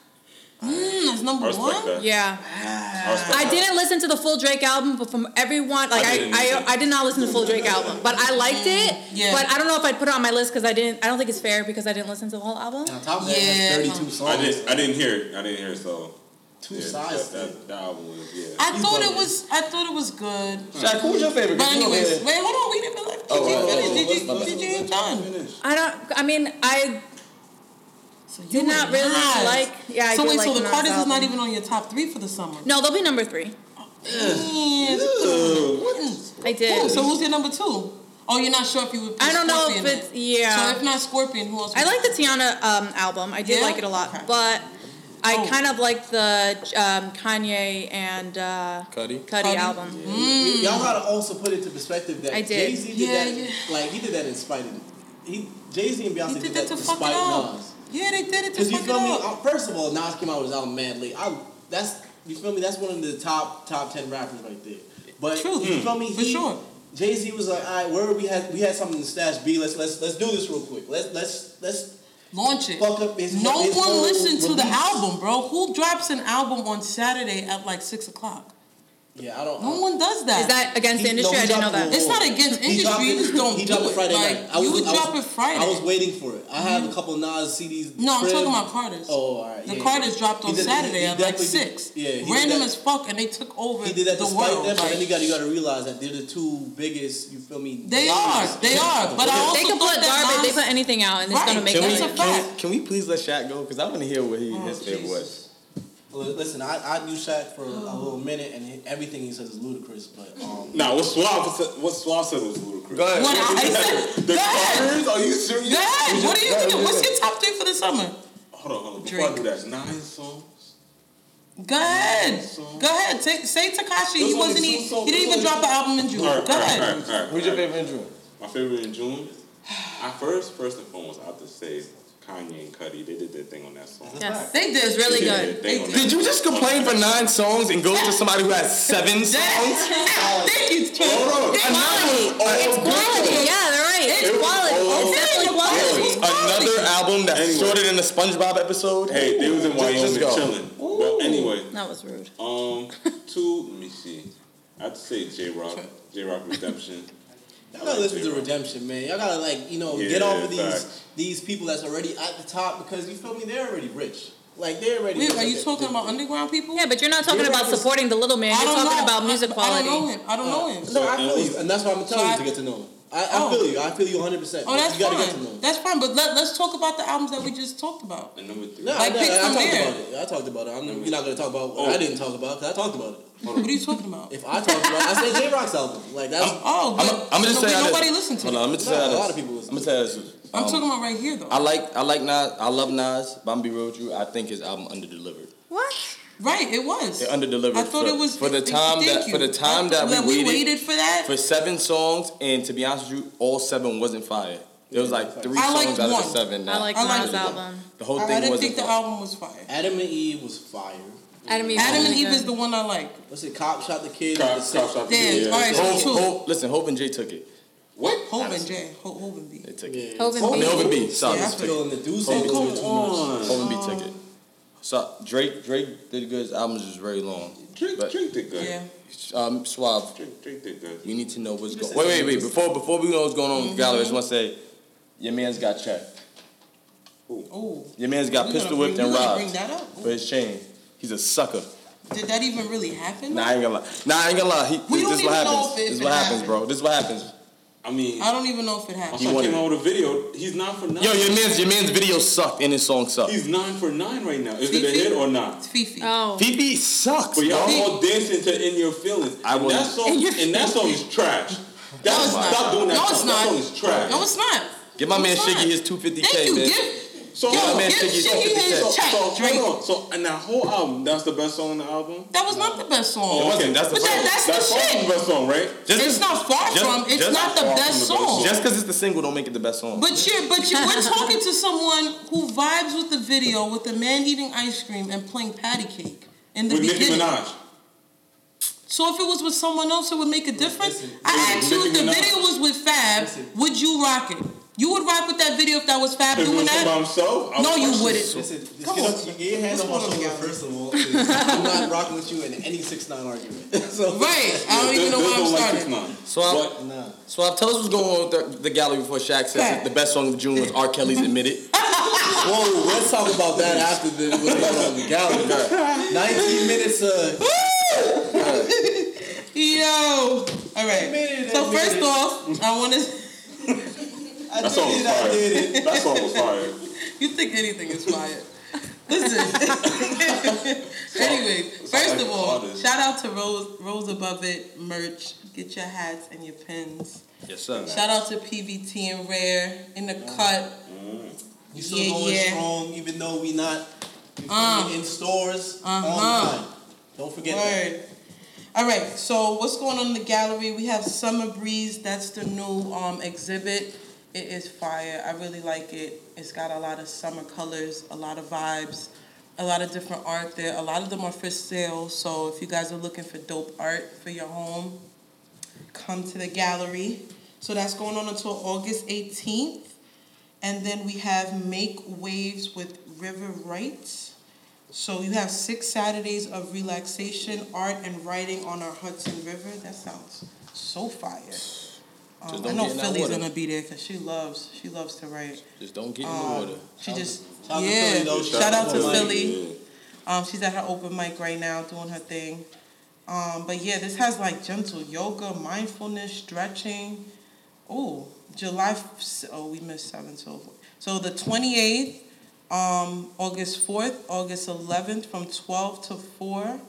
Speaker 2: Mm, that's number
Speaker 5: I
Speaker 2: one.
Speaker 5: that.
Speaker 4: Yeah.
Speaker 5: I,
Speaker 4: I didn't listen to the full Drake album, but from everyone, like
Speaker 5: I
Speaker 4: I,
Speaker 5: didn't
Speaker 4: I. I, did not listen to the full Drake album, but I liked it.
Speaker 2: Yeah.
Speaker 4: But I don't know if I'd put it on my list because I didn't. I don't think it's fair because I didn't listen to the whole album.
Speaker 3: on top of that,
Speaker 2: Yeah.
Speaker 3: yeah. 32 songs.
Speaker 5: I didn't. I didn't hear it. I didn't hear it. So
Speaker 3: Two
Speaker 5: yeah,
Speaker 3: sides.
Speaker 5: That, that, that album was yeah.
Speaker 2: I
Speaker 3: You
Speaker 2: thought it was. I thought it was good.
Speaker 1: Shaq, who was your favorite?
Speaker 2: But anyways, wait, hold on. We didn't like. Did
Speaker 1: Oh,
Speaker 2: you
Speaker 1: oh,
Speaker 2: finish?
Speaker 1: oh,
Speaker 2: Did
Speaker 1: oh,
Speaker 2: you?
Speaker 1: oh,
Speaker 2: Did you done?
Speaker 4: I don't. I mean, I
Speaker 2: So you
Speaker 4: did not
Speaker 2: were
Speaker 4: really
Speaker 2: Nas.
Speaker 4: like. Yeah, I
Speaker 2: so wait,
Speaker 4: like
Speaker 2: so the
Speaker 4: Nas
Speaker 2: Carters is not even on your top three for the summer.
Speaker 4: No, they'll be number three.
Speaker 2: Man,
Speaker 4: I did.
Speaker 2: Cool. So who's your number two? Oh, you're not sure if you would. Put
Speaker 4: I don't know if it's
Speaker 2: in.
Speaker 4: yeah.
Speaker 2: So if not Scorpion, who else?
Speaker 4: I like the Teyana um, album. I did
Speaker 2: Yeah?
Speaker 4: like it a lot,
Speaker 2: Okay.
Speaker 4: but I
Speaker 2: Oh.
Speaker 4: kind of like the um, Kanye and uh,
Speaker 1: Cudi?
Speaker 4: Cudi
Speaker 2: Cudi?
Speaker 4: album.
Speaker 2: Mm.
Speaker 3: Y'all gotta also put into perspective that Jay Z did
Speaker 2: Yeah,
Speaker 3: that.
Speaker 2: yeah.
Speaker 3: Like he did that in spite of he. Jay Z and Beyonce
Speaker 2: He
Speaker 3: did,
Speaker 2: did
Speaker 3: that
Speaker 2: that to fuck
Speaker 3: despite
Speaker 2: it up.
Speaker 3: Nas.
Speaker 2: Yeah, they did it to
Speaker 3: you feel me?
Speaker 2: up.
Speaker 3: Uh, First of all, Nas came out with his album Mad Late. I that's you feel me? That's one of the top top ten rappers right there. But
Speaker 2: True.
Speaker 3: you feel me?
Speaker 2: For
Speaker 3: He-
Speaker 2: sure.
Speaker 3: Jay Z was like, all right, where we had we had something in stash B. Let's let's let's do this real quick. Let's let's let's
Speaker 2: Launch it.
Speaker 3: Fuck up his-
Speaker 2: no
Speaker 3: his
Speaker 2: one listened to the album, bro. Who drops an album on Saturday at like six o'clock?
Speaker 3: Yeah. I don't.
Speaker 2: No uh, one does that.
Speaker 4: Is that against the industry?
Speaker 3: no,
Speaker 4: I
Speaker 3: he
Speaker 4: didn't know that.
Speaker 2: It's not against
Speaker 3: He dropped
Speaker 2: industry. You just don't
Speaker 3: He dropped it
Speaker 2: it.
Speaker 3: Friday
Speaker 2: Like,
Speaker 3: night. I was,
Speaker 2: you would
Speaker 3: I was,
Speaker 2: drop it Friday.
Speaker 3: I was waiting for it. I have a mm-hmm. couple Nas CDs.
Speaker 2: No, I'm
Speaker 3: crib.
Speaker 2: talking about Carter's.
Speaker 3: Oh, all right.
Speaker 2: The
Speaker 3: yeah,
Speaker 2: Carter's
Speaker 3: yeah.
Speaker 2: dropped on
Speaker 3: did-
Speaker 2: Saturday
Speaker 3: he
Speaker 2: at like
Speaker 3: definitely did-
Speaker 2: six.
Speaker 3: Yeah,
Speaker 2: Random as fuck, and they took over
Speaker 3: He did that
Speaker 2: the
Speaker 3: despite
Speaker 2: world.
Speaker 3: them, but
Speaker 2: like-
Speaker 3: then you got you got to realize that they're the two biggest. You feel me?
Speaker 2: They are, they are. But I also
Speaker 4: They can put
Speaker 2: that
Speaker 4: garbage. They
Speaker 2: Nas-
Speaker 4: put anything out, and it's gonna make
Speaker 1: Can we,
Speaker 2: That's a fact.
Speaker 1: can we please let Shaq go? Because I want to hear what he,
Speaker 2: Oh,
Speaker 1: his favorite was.
Speaker 3: Well, listen, I, I knew Shaq for a little minute, and everything he says is ludicrous. But um,
Speaker 5: Nah, what Suave said, what Suave said was ludicrous.
Speaker 1: Go ahead.
Speaker 2: What I said.
Speaker 5: The
Speaker 2: Go ahead.
Speaker 5: Carters? Are you serious?
Speaker 2: Go ahead. What are you
Speaker 1: Go
Speaker 2: thinking? What's your top three for the summer?
Speaker 5: Hold on, hold on. Before I do that, nine songs.
Speaker 2: Go ahead. Go ahead. Say, say Tekashi. He wasn't.
Speaker 5: two
Speaker 2: He,
Speaker 5: songs.
Speaker 2: he didn't even
Speaker 5: There's
Speaker 2: drop an album in June.
Speaker 5: All right,
Speaker 2: Go
Speaker 5: all right,
Speaker 2: ahead.
Speaker 5: all right, all right,
Speaker 1: Who's your
Speaker 5: all right.
Speaker 1: favorite intro?
Speaker 5: My favorite in June. I first, first and foremost, I have to say Kanye and Cudi. They did their thing on that song.
Speaker 4: Yes.
Speaker 2: They did.
Speaker 4: It's really
Speaker 5: They
Speaker 4: good.
Speaker 5: their
Speaker 2: They
Speaker 5: that
Speaker 1: Did you just complain for nine songs and go to somebody who has seven songs?
Speaker 2: Thank you, Trey.
Speaker 5: Hold on.
Speaker 2: It's
Speaker 4: Quality. It's quality. Yeah, they're right. It's
Speaker 2: It
Speaker 4: quality.
Speaker 5: all
Speaker 4: It's definitely quality.
Speaker 1: Another album that's
Speaker 5: Anyway.
Speaker 1: shorter than the SpongeBob episode.
Speaker 5: Hey, they was in
Speaker 1: Just-
Speaker 5: Wyoming
Speaker 1: just go.
Speaker 5: chilling. But anyway,
Speaker 4: That was rude.
Speaker 5: um, two. Let me see. I have to say Jay Rock, Jay Rock Redemption.
Speaker 3: Y'all gotta listen to Redemption, man. Y'all gotta like you know get
Speaker 5: Yeah,
Speaker 3: off of these
Speaker 5: facts.
Speaker 3: these people that's already at the top because you feel me? They're already rich. Like they're already.
Speaker 2: Wait,
Speaker 3: rich.
Speaker 2: are you
Speaker 3: They-
Speaker 2: talking about underground people?
Speaker 4: Yeah, but you're not talking
Speaker 3: You're
Speaker 4: about supporting the little man. You're talking
Speaker 2: know.
Speaker 4: about music quality.
Speaker 2: I don't know him. I don't know uh, him.
Speaker 3: No, I
Speaker 5: So,
Speaker 3: feel you, and that's why I'm telling
Speaker 2: So
Speaker 3: you
Speaker 2: I-
Speaker 3: to get to know him. I, I
Speaker 2: Oh.
Speaker 3: feel you. I feel you 100. percent
Speaker 2: Oh, that's
Speaker 3: you gotta get to know
Speaker 2: fine. That's fine. But let, let's talk about the albums that we just talked about.
Speaker 5: And number three.
Speaker 3: No,
Speaker 2: Like,
Speaker 3: I,
Speaker 2: pick
Speaker 3: I, I
Speaker 2: from
Speaker 3: talked
Speaker 2: there.
Speaker 3: about it. I talked about it. I'm, you're not gonna talk about what
Speaker 5: Oh.
Speaker 3: I didn't talk about because I talked about it.
Speaker 2: What are you talking about?
Speaker 3: If I talked about, it, I said Jay Rock's album. Like that's.
Speaker 2: Oh,
Speaker 1: I'm,
Speaker 2: but
Speaker 1: I'm gonna just
Speaker 2: no,
Speaker 1: say how
Speaker 2: nobody
Speaker 1: this.
Speaker 2: listened to
Speaker 1: Hold on. I'm gonna just
Speaker 3: No,
Speaker 1: say
Speaker 3: a lot of people listen
Speaker 1: I'm gonna tell you this.
Speaker 2: I'm
Speaker 1: Um,
Speaker 2: talking about right here though.
Speaker 1: I like I like Nas. I love Nas. But I'm gonna be real with you. I think his album underdelivered.
Speaker 4: What?
Speaker 2: Right, it was.
Speaker 1: It underdelivered.
Speaker 2: I thought
Speaker 1: for,
Speaker 2: it was
Speaker 1: for the time that
Speaker 2: you.
Speaker 1: for the time
Speaker 2: I
Speaker 1: that
Speaker 2: thought
Speaker 1: we waited,
Speaker 2: waited for that.
Speaker 1: for seven songs, and to be honest with you, all seven wasn't fire. There was like three
Speaker 2: I liked
Speaker 1: songs out
Speaker 2: one.
Speaker 1: of the seven.
Speaker 4: I
Speaker 1: that-
Speaker 4: like
Speaker 2: I like
Speaker 4: Nas
Speaker 2: it.
Speaker 4: album.
Speaker 1: the whole thing
Speaker 2: I didn't
Speaker 1: wasn't
Speaker 2: think the
Speaker 1: fire.
Speaker 2: album was fire.
Speaker 3: Adam and Eve was fire.
Speaker 4: Adam and Eve.
Speaker 2: Adam and Eve is the one I like.
Speaker 3: What's it? Cop shot the kid.
Speaker 5: Cop-
Speaker 3: the
Speaker 5: Cop
Speaker 3: stick.
Speaker 5: shot the kid, yeah.
Speaker 2: all right, so
Speaker 1: Hope,
Speaker 2: two.
Speaker 1: Hope, listen, Hope and Jay took it.
Speaker 5: What?
Speaker 2: Hope and J. Hope, Hope and B.
Speaker 1: They took
Speaker 3: Yeah.
Speaker 1: it.
Speaker 4: Hope and
Speaker 1: I mean,
Speaker 4: B.
Speaker 1: Hope and B. Sorry,
Speaker 2: Yeah, I
Speaker 1: they took it.
Speaker 3: in the deuce.
Speaker 1: Hope
Speaker 3: it
Speaker 1: and B.
Speaker 3: too
Speaker 5: on.
Speaker 1: Hope and B took it. So Drake, Drake did good. His album was very long.
Speaker 5: Drake,
Speaker 1: But-
Speaker 5: Drake did good.
Speaker 2: Yeah.
Speaker 1: Um, Suave.
Speaker 5: Drake, Drake did good.
Speaker 1: We need to know what's going. Wait, wait, wait. Before before we know what's going on with
Speaker 2: Mm-hmm.
Speaker 1: Gallery, I just want to say, your man's got checked.
Speaker 2: Oh.
Speaker 1: Your man's got
Speaker 2: We
Speaker 1: pistol whipped
Speaker 2: bring-
Speaker 1: and robbed
Speaker 2: Bring that up.
Speaker 1: for his chain. He's a sucker.
Speaker 2: Did that even really happen?
Speaker 1: Nah, I ain't gonna lie. Nah, I ain't gonna lie. He,
Speaker 2: We
Speaker 1: this,
Speaker 2: don't
Speaker 1: this is what
Speaker 2: even know if it-
Speaker 1: This is what happens,
Speaker 2: happened.
Speaker 1: bro. This is what happens.
Speaker 5: I mean,
Speaker 2: I don't even know if it
Speaker 5: my
Speaker 2: happened.
Speaker 5: son
Speaker 1: wanted
Speaker 5: came
Speaker 1: it.
Speaker 5: out with a video. He's nine for nine.
Speaker 1: Yo, your man's your man's video sucked and his song sucked.
Speaker 5: He's nine for nine right now. Is it a hit or not?
Speaker 2: It's Fifi.
Speaker 4: Oh.
Speaker 1: Fifi sucks,
Speaker 5: But y'all
Speaker 1: bro.
Speaker 5: all dancing to "In Your Feelings."
Speaker 1: I
Speaker 5: and
Speaker 1: wasn't.
Speaker 5: that song,
Speaker 2: In
Speaker 5: and that song is trash. That
Speaker 2: No, it's
Speaker 5: stop
Speaker 2: not.
Speaker 5: doing that
Speaker 2: No,
Speaker 5: song.
Speaker 2: it's
Speaker 5: That song is trash.
Speaker 2: No, it's not.
Speaker 1: Give my
Speaker 2: No,
Speaker 1: man
Speaker 2: it's
Speaker 1: Shiggy his 250k,
Speaker 2: Thank you.
Speaker 1: man.
Speaker 2: Give,
Speaker 5: So,
Speaker 2: yo,
Speaker 1: my man
Speaker 2: give
Speaker 1: Shiggy's
Speaker 2: Shiggy his check,
Speaker 5: so,
Speaker 2: Drake.
Speaker 5: hold on. So, and that whole album, that's the best song on the album.
Speaker 2: That was not the best song.
Speaker 1: Oh, it wasn't. That's the
Speaker 2: but that, that's,
Speaker 5: That's
Speaker 2: the
Speaker 5: far from
Speaker 2: shit.
Speaker 5: the best song, right?
Speaker 1: Just
Speaker 2: it's
Speaker 1: 'cause-
Speaker 2: not far
Speaker 1: just-
Speaker 2: from. It's
Speaker 1: just-
Speaker 2: not the best
Speaker 5: from the best
Speaker 2: song.
Speaker 1: Just because it's the single don't make it the best song.
Speaker 2: But you're, but you, we're talking to someone who vibes with the video with a man eating ice cream and playing patty cake in the
Speaker 5: With Nicki
Speaker 2: beginning.
Speaker 5: Minaj.
Speaker 2: So if it was with someone else, it would make a difference.
Speaker 3: Listen,
Speaker 2: I
Speaker 5: listen,
Speaker 2: asked you if the
Speaker 5: Minaj.
Speaker 2: video was with Fab,
Speaker 3: Listen.
Speaker 2: would you rock it? You would rock with that video if that was Fab
Speaker 5: If
Speaker 2: doing
Speaker 5: was talking about
Speaker 2: that?
Speaker 5: himself, I
Speaker 2: No, you wouldn't.
Speaker 5: it.
Speaker 3: Listen,
Speaker 2: Come on.
Speaker 3: up, get your hands on my shoulder first of all. 'cause I'm not rocking with you in any six nine argument. so
Speaker 2: Right. I don't
Speaker 5: Yeah,
Speaker 2: even know
Speaker 5: there's
Speaker 2: where I'm
Speaker 5: no like 6ix9ine.
Speaker 1: So I-
Speaker 5: But
Speaker 3: Nah.
Speaker 1: So I tell us what's going on with the, the gallery before Shaq says
Speaker 2: Fact.
Speaker 1: the best song of June was R. Kelly's Admitted.
Speaker 3: Whoa, let's talk about that after the what's going on in the gallery. Nineteen minutes. Uh,
Speaker 2: Yo. All right.
Speaker 3: Admit
Speaker 2: So first
Speaker 3: it.
Speaker 2: off, I want to.
Speaker 3: I
Speaker 5: that song was
Speaker 3: did it. I did it.
Speaker 5: fire. That song was fire.
Speaker 2: You think anything is fire? Listen. anyway, first of all, shout out to Rose Rose Above It merch. Get your hats and your pins.
Speaker 1: Yes, sir.
Speaker 2: Shout out to PVT and Rare in the cut.
Speaker 3: You still
Speaker 2: Yeah,
Speaker 3: going
Speaker 2: yeah.
Speaker 3: strong, even though we not you
Speaker 2: Uh.
Speaker 3: in stores
Speaker 2: Uh-huh.
Speaker 3: online. Don't forget that.
Speaker 2: All right, so what's going on in the gallery? We have Summer Breeze. That's the new um, exhibit. It is fire. I really like it. It's got a lot of summer colors, a lot of vibes, a lot of different art there. A lot of them are for sale. So if you guys are looking for dope art for your home, come to the gallery. So that's going on until August 18th. And then we have Make Waves with River Writes. So you have six Saturdays of relaxation, art, and writing on our Hudson River. That sounds so fire. Um,
Speaker 1: Just
Speaker 2: I
Speaker 1: don't
Speaker 2: know Philly's gonna be there because she loves she loves to write.
Speaker 1: Just don't get in the
Speaker 2: Um,
Speaker 1: water.
Speaker 2: she just
Speaker 3: shout out
Speaker 2: yeah.
Speaker 3: Philly.
Speaker 2: Shout out to
Speaker 3: Philly.
Speaker 5: Yeah.
Speaker 2: Um, she's at her open mic right now doing her thing. Um, but yeah, this has like gentle yoga, mindfulness, stretching. Oh, July. Oh, we missed seven. So, so the twenty eighth, um, August fourth, August eleventh, from twelve to four.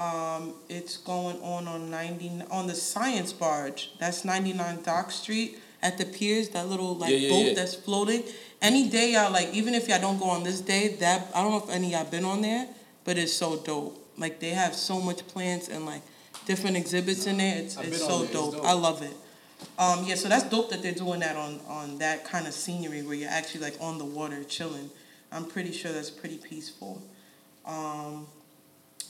Speaker 2: Um, it's going on on ninety on the Science Barge. That's ninety nine Dock Street at the piers. That little like
Speaker 1: Yeah, yeah,
Speaker 2: boat
Speaker 1: yeah.
Speaker 2: that's floating. Any day y'all like, even if y'all don't go on this day, that I don't know if any of y'all been on there, but it's so dope. Like they have so much plants and like different exhibits in there. It's
Speaker 3: I've
Speaker 2: it's so
Speaker 3: on there. It's
Speaker 2: dope.
Speaker 3: dope.
Speaker 2: I love it. Um, yeah, so that's dope that they're doing that on on that kind of scenery where you're actually like on the water chilling. I'm pretty sure that's pretty peaceful. Um,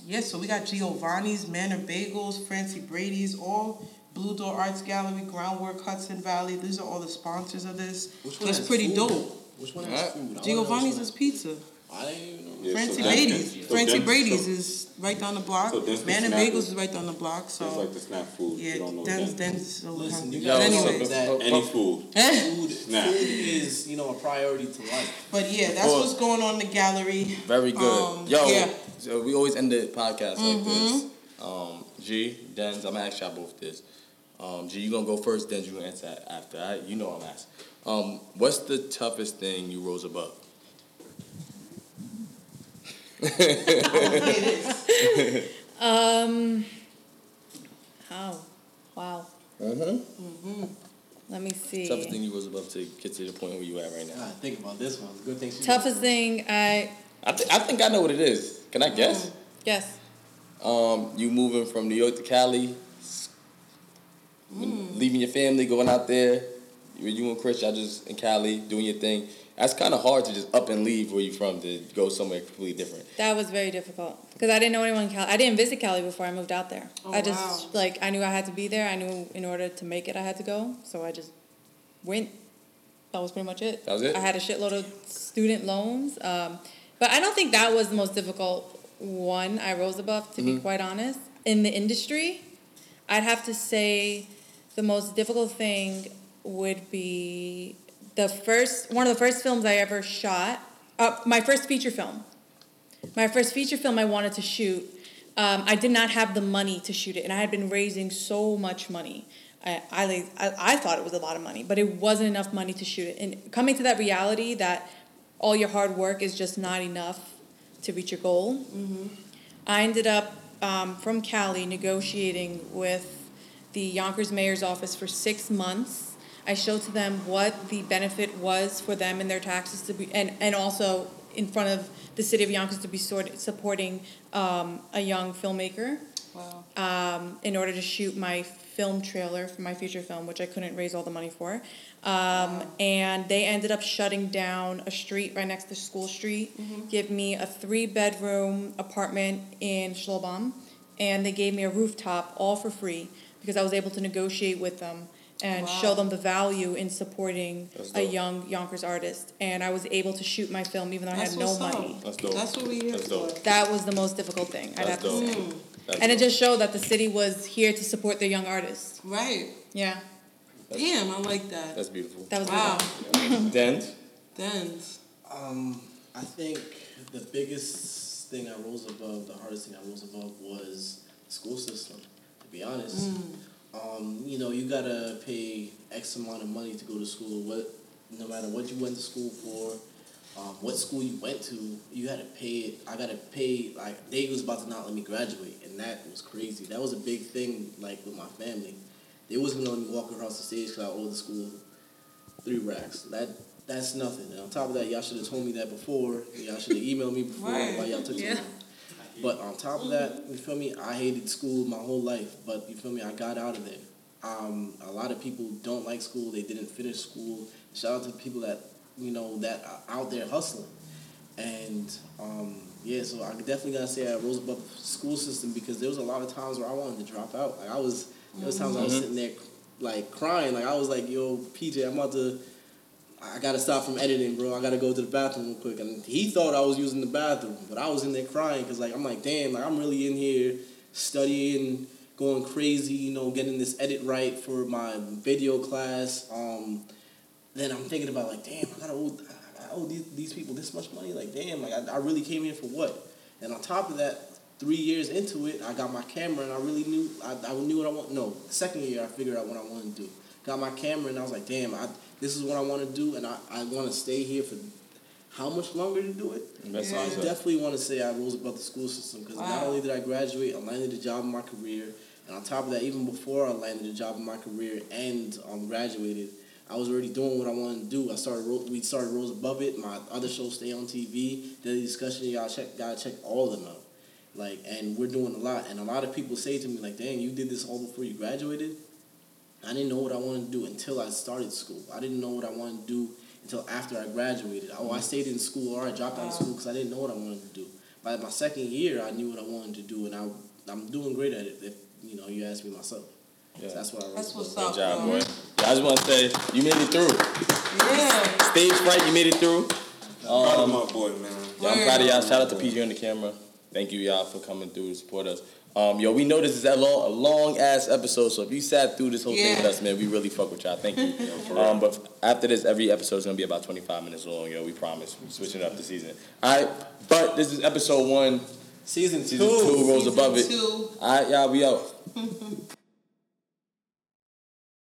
Speaker 2: yeah, so we got Giovanni's, Manor Bagels, Francie Brady's, all Blue Door Arts Gallery, Groundwork, Hudson Valley. These are all the sponsors of this.
Speaker 3: Which one
Speaker 2: That's
Speaker 3: has
Speaker 2: pretty
Speaker 3: food?
Speaker 2: dope.
Speaker 3: Which one has
Speaker 1: Alright.
Speaker 3: food? I wanna know
Speaker 2: Giovanni's is pizza.
Speaker 3: I didn't even know.
Speaker 5: Yeah,
Speaker 2: Francie
Speaker 5: so
Speaker 2: Brady's.
Speaker 5: so
Speaker 2: Francie
Speaker 5: then-
Speaker 2: Brady's
Speaker 5: so-
Speaker 2: is right down the block.
Speaker 5: So Den's the
Speaker 2: Manor Bagels
Speaker 5: food.
Speaker 2: is right down the block.
Speaker 5: So It's
Speaker 2: So
Speaker 5: like the snack food.
Speaker 2: yeah,
Speaker 5: you don't know
Speaker 2: Den's
Speaker 5: then.
Speaker 2: Den's. a little
Speaker 3: Listen, you
Speaker 2: But
Speaker 3: gotta
Speaker 2: anyway,
Speaker 3: that
Speaker 5: Any food.
Speaker 3: food, food is you know a priority to life.
Speaker 2: but yeah, that's
Speaker 1: Well-
Speaker 2: what's going on in the gallery.
Speaker 1: Very good.
Speaker 2: Um,
Speaker 1: Yo,
Speaker 2: yeah. Mm-hmm.
Speaker 1: so we always end the podcast like this. Um, G, Denz, I'm gonna ask y'all both this. Um, G, you gonna go first, Denz, you gonna answer after. I, you know I'm asking. Um, what's the toughest thing you rose above?
Speaker 4: Um. Oh, wow.
Speaker 1: Mm-hmm.
Speaker 4: Let me see.
Speaker 1: Toughest thing you rose above to get to the point where you at right now.
Speaker 3: God, think about this one. Good thing. she-
Speaker 4: Toughest thing I
Speaker 1: I, th- I think I know what it is. Can I guess?
Speaker 4: yes.
Speaker 1: Um, you moving from New York to Cali, s- when- leaving your family, going out there. You, you and Chris, y'all just in Cali doing your thing. That's kind of hard to just up and leave where you're from to go somewhere completely different.
Speaker 4: That was very difficult because I didn't know anyone in Cali. I didn't visit Cali before I moved out there.
Speaker 2: Oh,
Speaker 4: I just
Speaker 2: wow.
Speaker 4: like I knew I had to be there. I knew in order to make it, I had to go. So I just went. That was pretty much it.
Speaker 1: That was it?
Speaker 4: I had a shitload of student loans, um, but I don't think that was the most difficult one I rose above. To be
Speaker 1: Mm-hmm.
Speaker 4: quite honest, in the industry, I'd have to say the most difficult thing would be the first one of the first films I ever shot. Uh, my first feature film. My first feature film I wanted to shoot. Um, I did not have the money to shoot it, and I had been raising so much money. I, I, I, I thought it was a lot of money, but it wasn't enough money to shoot it. And coming to that reality that all your hard work is just not enough to reach your goal, I ended up um, from Cali negotiating with the Yonkers mayor's office for six months. I showed to them what the benefit was for them and their taxes to be, and, and also in front of the city of Yonkers to be sort supporting um, a young filmmaker
Speaker 2: Wow.
Speaker 4: um, in order to shoot my film trailer for my feature film, which I couldn't raise all the money for. Um, And they ended up shutting down a street right next to School Street, give me a three bedroom apartment in Schlobohm, and they gave me a rooftop all for free because I was able to negotiate with them and show them the value in supporting a young Yonkers artist. And I was able to shoot my film even though I had no
Speaker 2: what's
Speaker 4: money.
Speaker 1: That's dope.
Speaker 2: That's what we here
Speaker 1: That's
Speaker 2: for.
Speaker 1: dope.
Speaker 4: That was the most difficult thing, I'd
Speaker 1: That's
Speaker 4: have to say.
Speaker 1: That's
Speaker 4: And it just showed that the city was here to support their young artists.
Speaker 2: Right.
Speaker 4: Yeah,
Speaker 2: Damn, I like that.
Speaker 1: That's beautiful.
Speaker 4: that was
Speaker 2: Wow.
Speaker 1: Denz?
Speaker 2: Denz.
Speaker 3: Um, I think the biggest thing I rose above, the hardest thing I rose above was the school system. To be honest, um, you know, you gotta pay X amount of money to go to school. What, no matter what you went to school for, um, what school you went to, you had to pay it. I gotta pay. Like they was about to not let me graduate, and that was crazy. That was a big thing. Like with my family, they wasn't gonna let me walk across the stage because I owed the school three racks. That that's nothing. And on top of that, y'all should have told me that before. Y'all should have emailed me before
Speaker 2: Right.
Speaker 3: why y'all took so
Speaker 4: Yeah.
Speaker 3: long. But on top of that, you feel me? I hated school my whole life, but you feel me? I got out of there. Um, a lot of people don't like school. They didn't finish school. Shout out to the people that you know that are out there hustling. And um, yeah, so I definitely gotta say I rose above the school system because there was a lot of times where I wanted to drop out. Like I was There was times I was sitting there like crying. Like I was like, "Yo, PJ, I'm about to." I gotta stop from editing, bro. I gotta go to the bathroom real quick. And he thought I was using the bathroom, but I was in there crying because, like, I'm like, damn, like I'm really in here studying, going crazy, you know, getting this edit right for my video class. Um, then I'm thinking about like, damn, I gotta owe, I owe these, these people this much money. Like, damn, like I, I really came here for what? And on top of that, three years into it, I got my camera and I really knew I, I knew what I want. No, the second year I figured out what I wanted to do. Got my camera and I was like, damn, I, this is what I want to do, and I, I want to stay here for how much longer to do it.
Speaker 1: That's
Speaker 2: Yeah.
Speaker 3: I definitely want to say I rose above the school system because not only did I graduate, I landed a job in my career, and on top of that, even before I landed a job in my career and um, graduated, I was already doing what I wanted to do. I started we started Rose Above It. My other shows stay on TV. Daily Discussion, y'all check gotta check all of them out. Like, and we're doing a lot. And a lot of people say to me like, "Dang, you did this all before you graduated." I didn't know what I wanted to do until I started school. I didn't know what I wanted to do until after I graduated. Oh, I stayed in school or I dropped out of school because I didn't know what I wanted to do. By my second year, I knew what I wanted to do, and I I'm doing great at it. If you know, you ask me myself.
Speaker 1: Yeah.
Speaker 3: So that's what I. wrote
Speaker 2: That's what's up.
Speaker 1: Good job,
Speaker 2: bro.
Speaker 1: boy. Yeah, I just want to say you made it through.
Speaker 2: Yeah.
Speaker 1: Stage fright, you made it through.
Speaker 5: Proud of
Speaker 1: Um,
Speaker 5: my boy, man.
Speaker 1: yeah, I'm proud of y'all. Shout out to PG on the camera. Thank you, y'all, for coming through to support us. Um, yo, we know this is a long, a long ass episode, so if you sat through this whole thing with us, man, we really fuck with y'all. Thank you. um, but after this, every episode is gonna be about 25 minutes long. Yo, we promise. We're switching up the season. All right, but this is episode one,
Speaker 3: Season,
Speaker 1: season two, rolls
Speaker 2: Season
Speaker 1: above it.
Speaker 2: two.
Speaker 1: All right, y'all, we out.